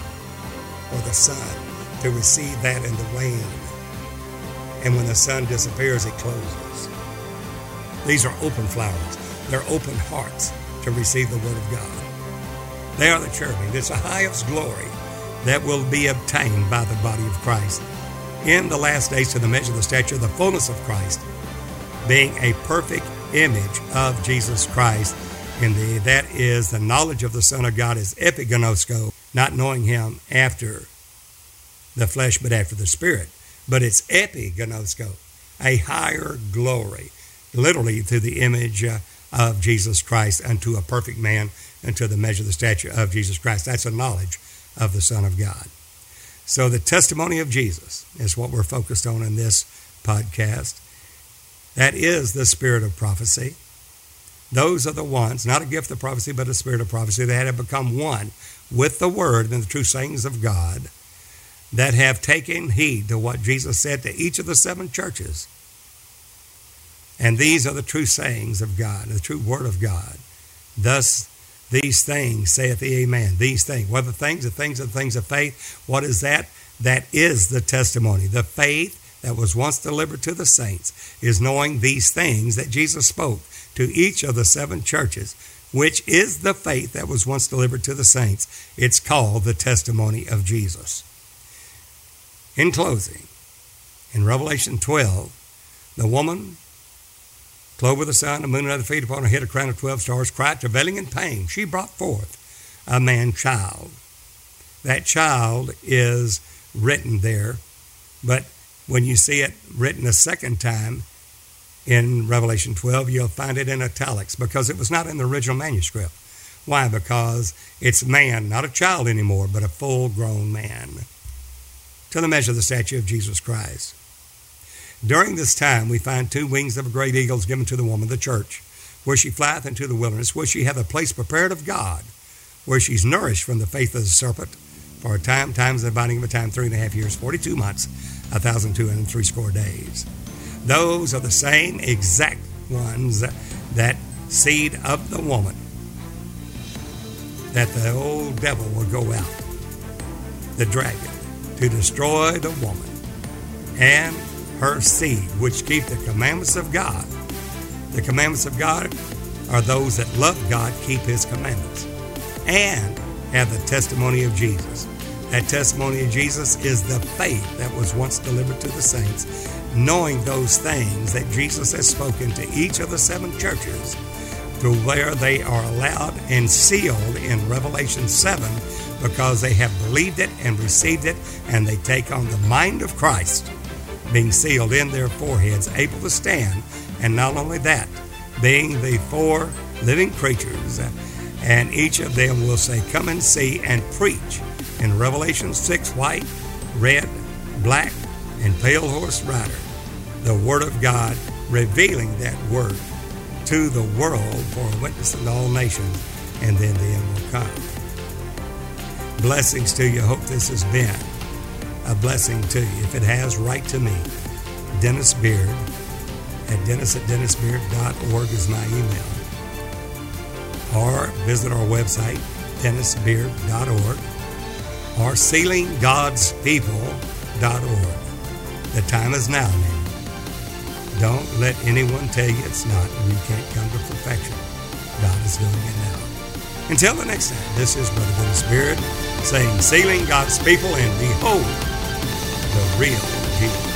[SPEAKER 1] for the sun to receive that in the rain. And when the sun disappears, it closes. These are open flowers. They're open hearts to receive the Word of God. They are the cherubim. It's the highest glory that will be obtained by the body of Christ in the last days to the measure of the stature of the fullness of Christ being a perfect image of Jesus Christ. Indeed, that is the knowledge of the Son of God is epiginosko, not knowing him after the flesh, but after the spirit. But it's epiginosko, a higher glory, literally through the image uh, of Jesus Christ unto a perfect man, unto the measure of the stature of Jesus Christ. That's a knowledge of the Son of God. So the testimony of Jesus is what we're focused on in this podcast. That is the spirit of prophecy. Those are the ones, not a gift of prophecy, but a spirit of prophecy, that have become one with the word and the true sayings of God, that have taken heed to what Jesus said to each of the seven churches. And these are the true sayings of God, the true word of God. Thus, these things, saith the Amen. These things. What are the things? The things the things of faith. What is that? That is the testimony. The faith that was once delivered to the saints is knowing these things that Jesus spoke to each of the seven churches, which is the faith that was once delivered to the saints. It's called the testimony of Jesus. In closing, in Revelation 12, the woman, clothed with the sun, the moon, and other feet upon her head, a crown of 12 stars, cried, travailing in pain. She brought forth a man child. That child is written there, but when you see it written a second time in Revelation 12, you'll find it in italics because it was not in the original manuscript. Why? Because it's man, not a child anymore, but a full grown man, to the measure of the statue of Jesus Christ. During this time, we find two wings of a great eagles given to the woman, the church, where she flieth into the wilderness, where she hath a place prepared of God, where she's nourished from the faith of the serpent for a time, times the binding of a time, three and a half years, 42 months, a thousand two hundred three score days. Those are the same exact ones that, that seed of the woman that the old devil will go out, the dragon, to destroy the woman and her seed, which keep the commandments of God. The commandments of God are those that love God, keep his commandments, and have the testimony of Jesus. That testimony of Jesus is the faith that was once delivered to the saints, knowing those things that Jesus has spoken to each of the seven churches to where they are allowed and sealed in Revelation 7 because they have believed it and received it and they take on the mind of Christ being sealed in their foreheads, able to stand. And not only that, being the four living creatures, uh, and each of them will say, Come and see and preach. In Revelation 6, white, red, black, and pale horse rider, the Word of God revealing that Word to the world for a witness to all nations, and then the end will come. Blessings to you. Hope this has been a blessing to you. If it has, write to me, Dennis Beard at dennis at dennisbeard.org is my email. Or visit our website, dennisbeard.org or sealinggodspeople.org. The time is now, man. Don't let anyone tell you it's not you can't come to perfection. God is doing it now. Until the next time, this is Brother Dennis Beard saying, Sealing God's people and behold the real Jesus.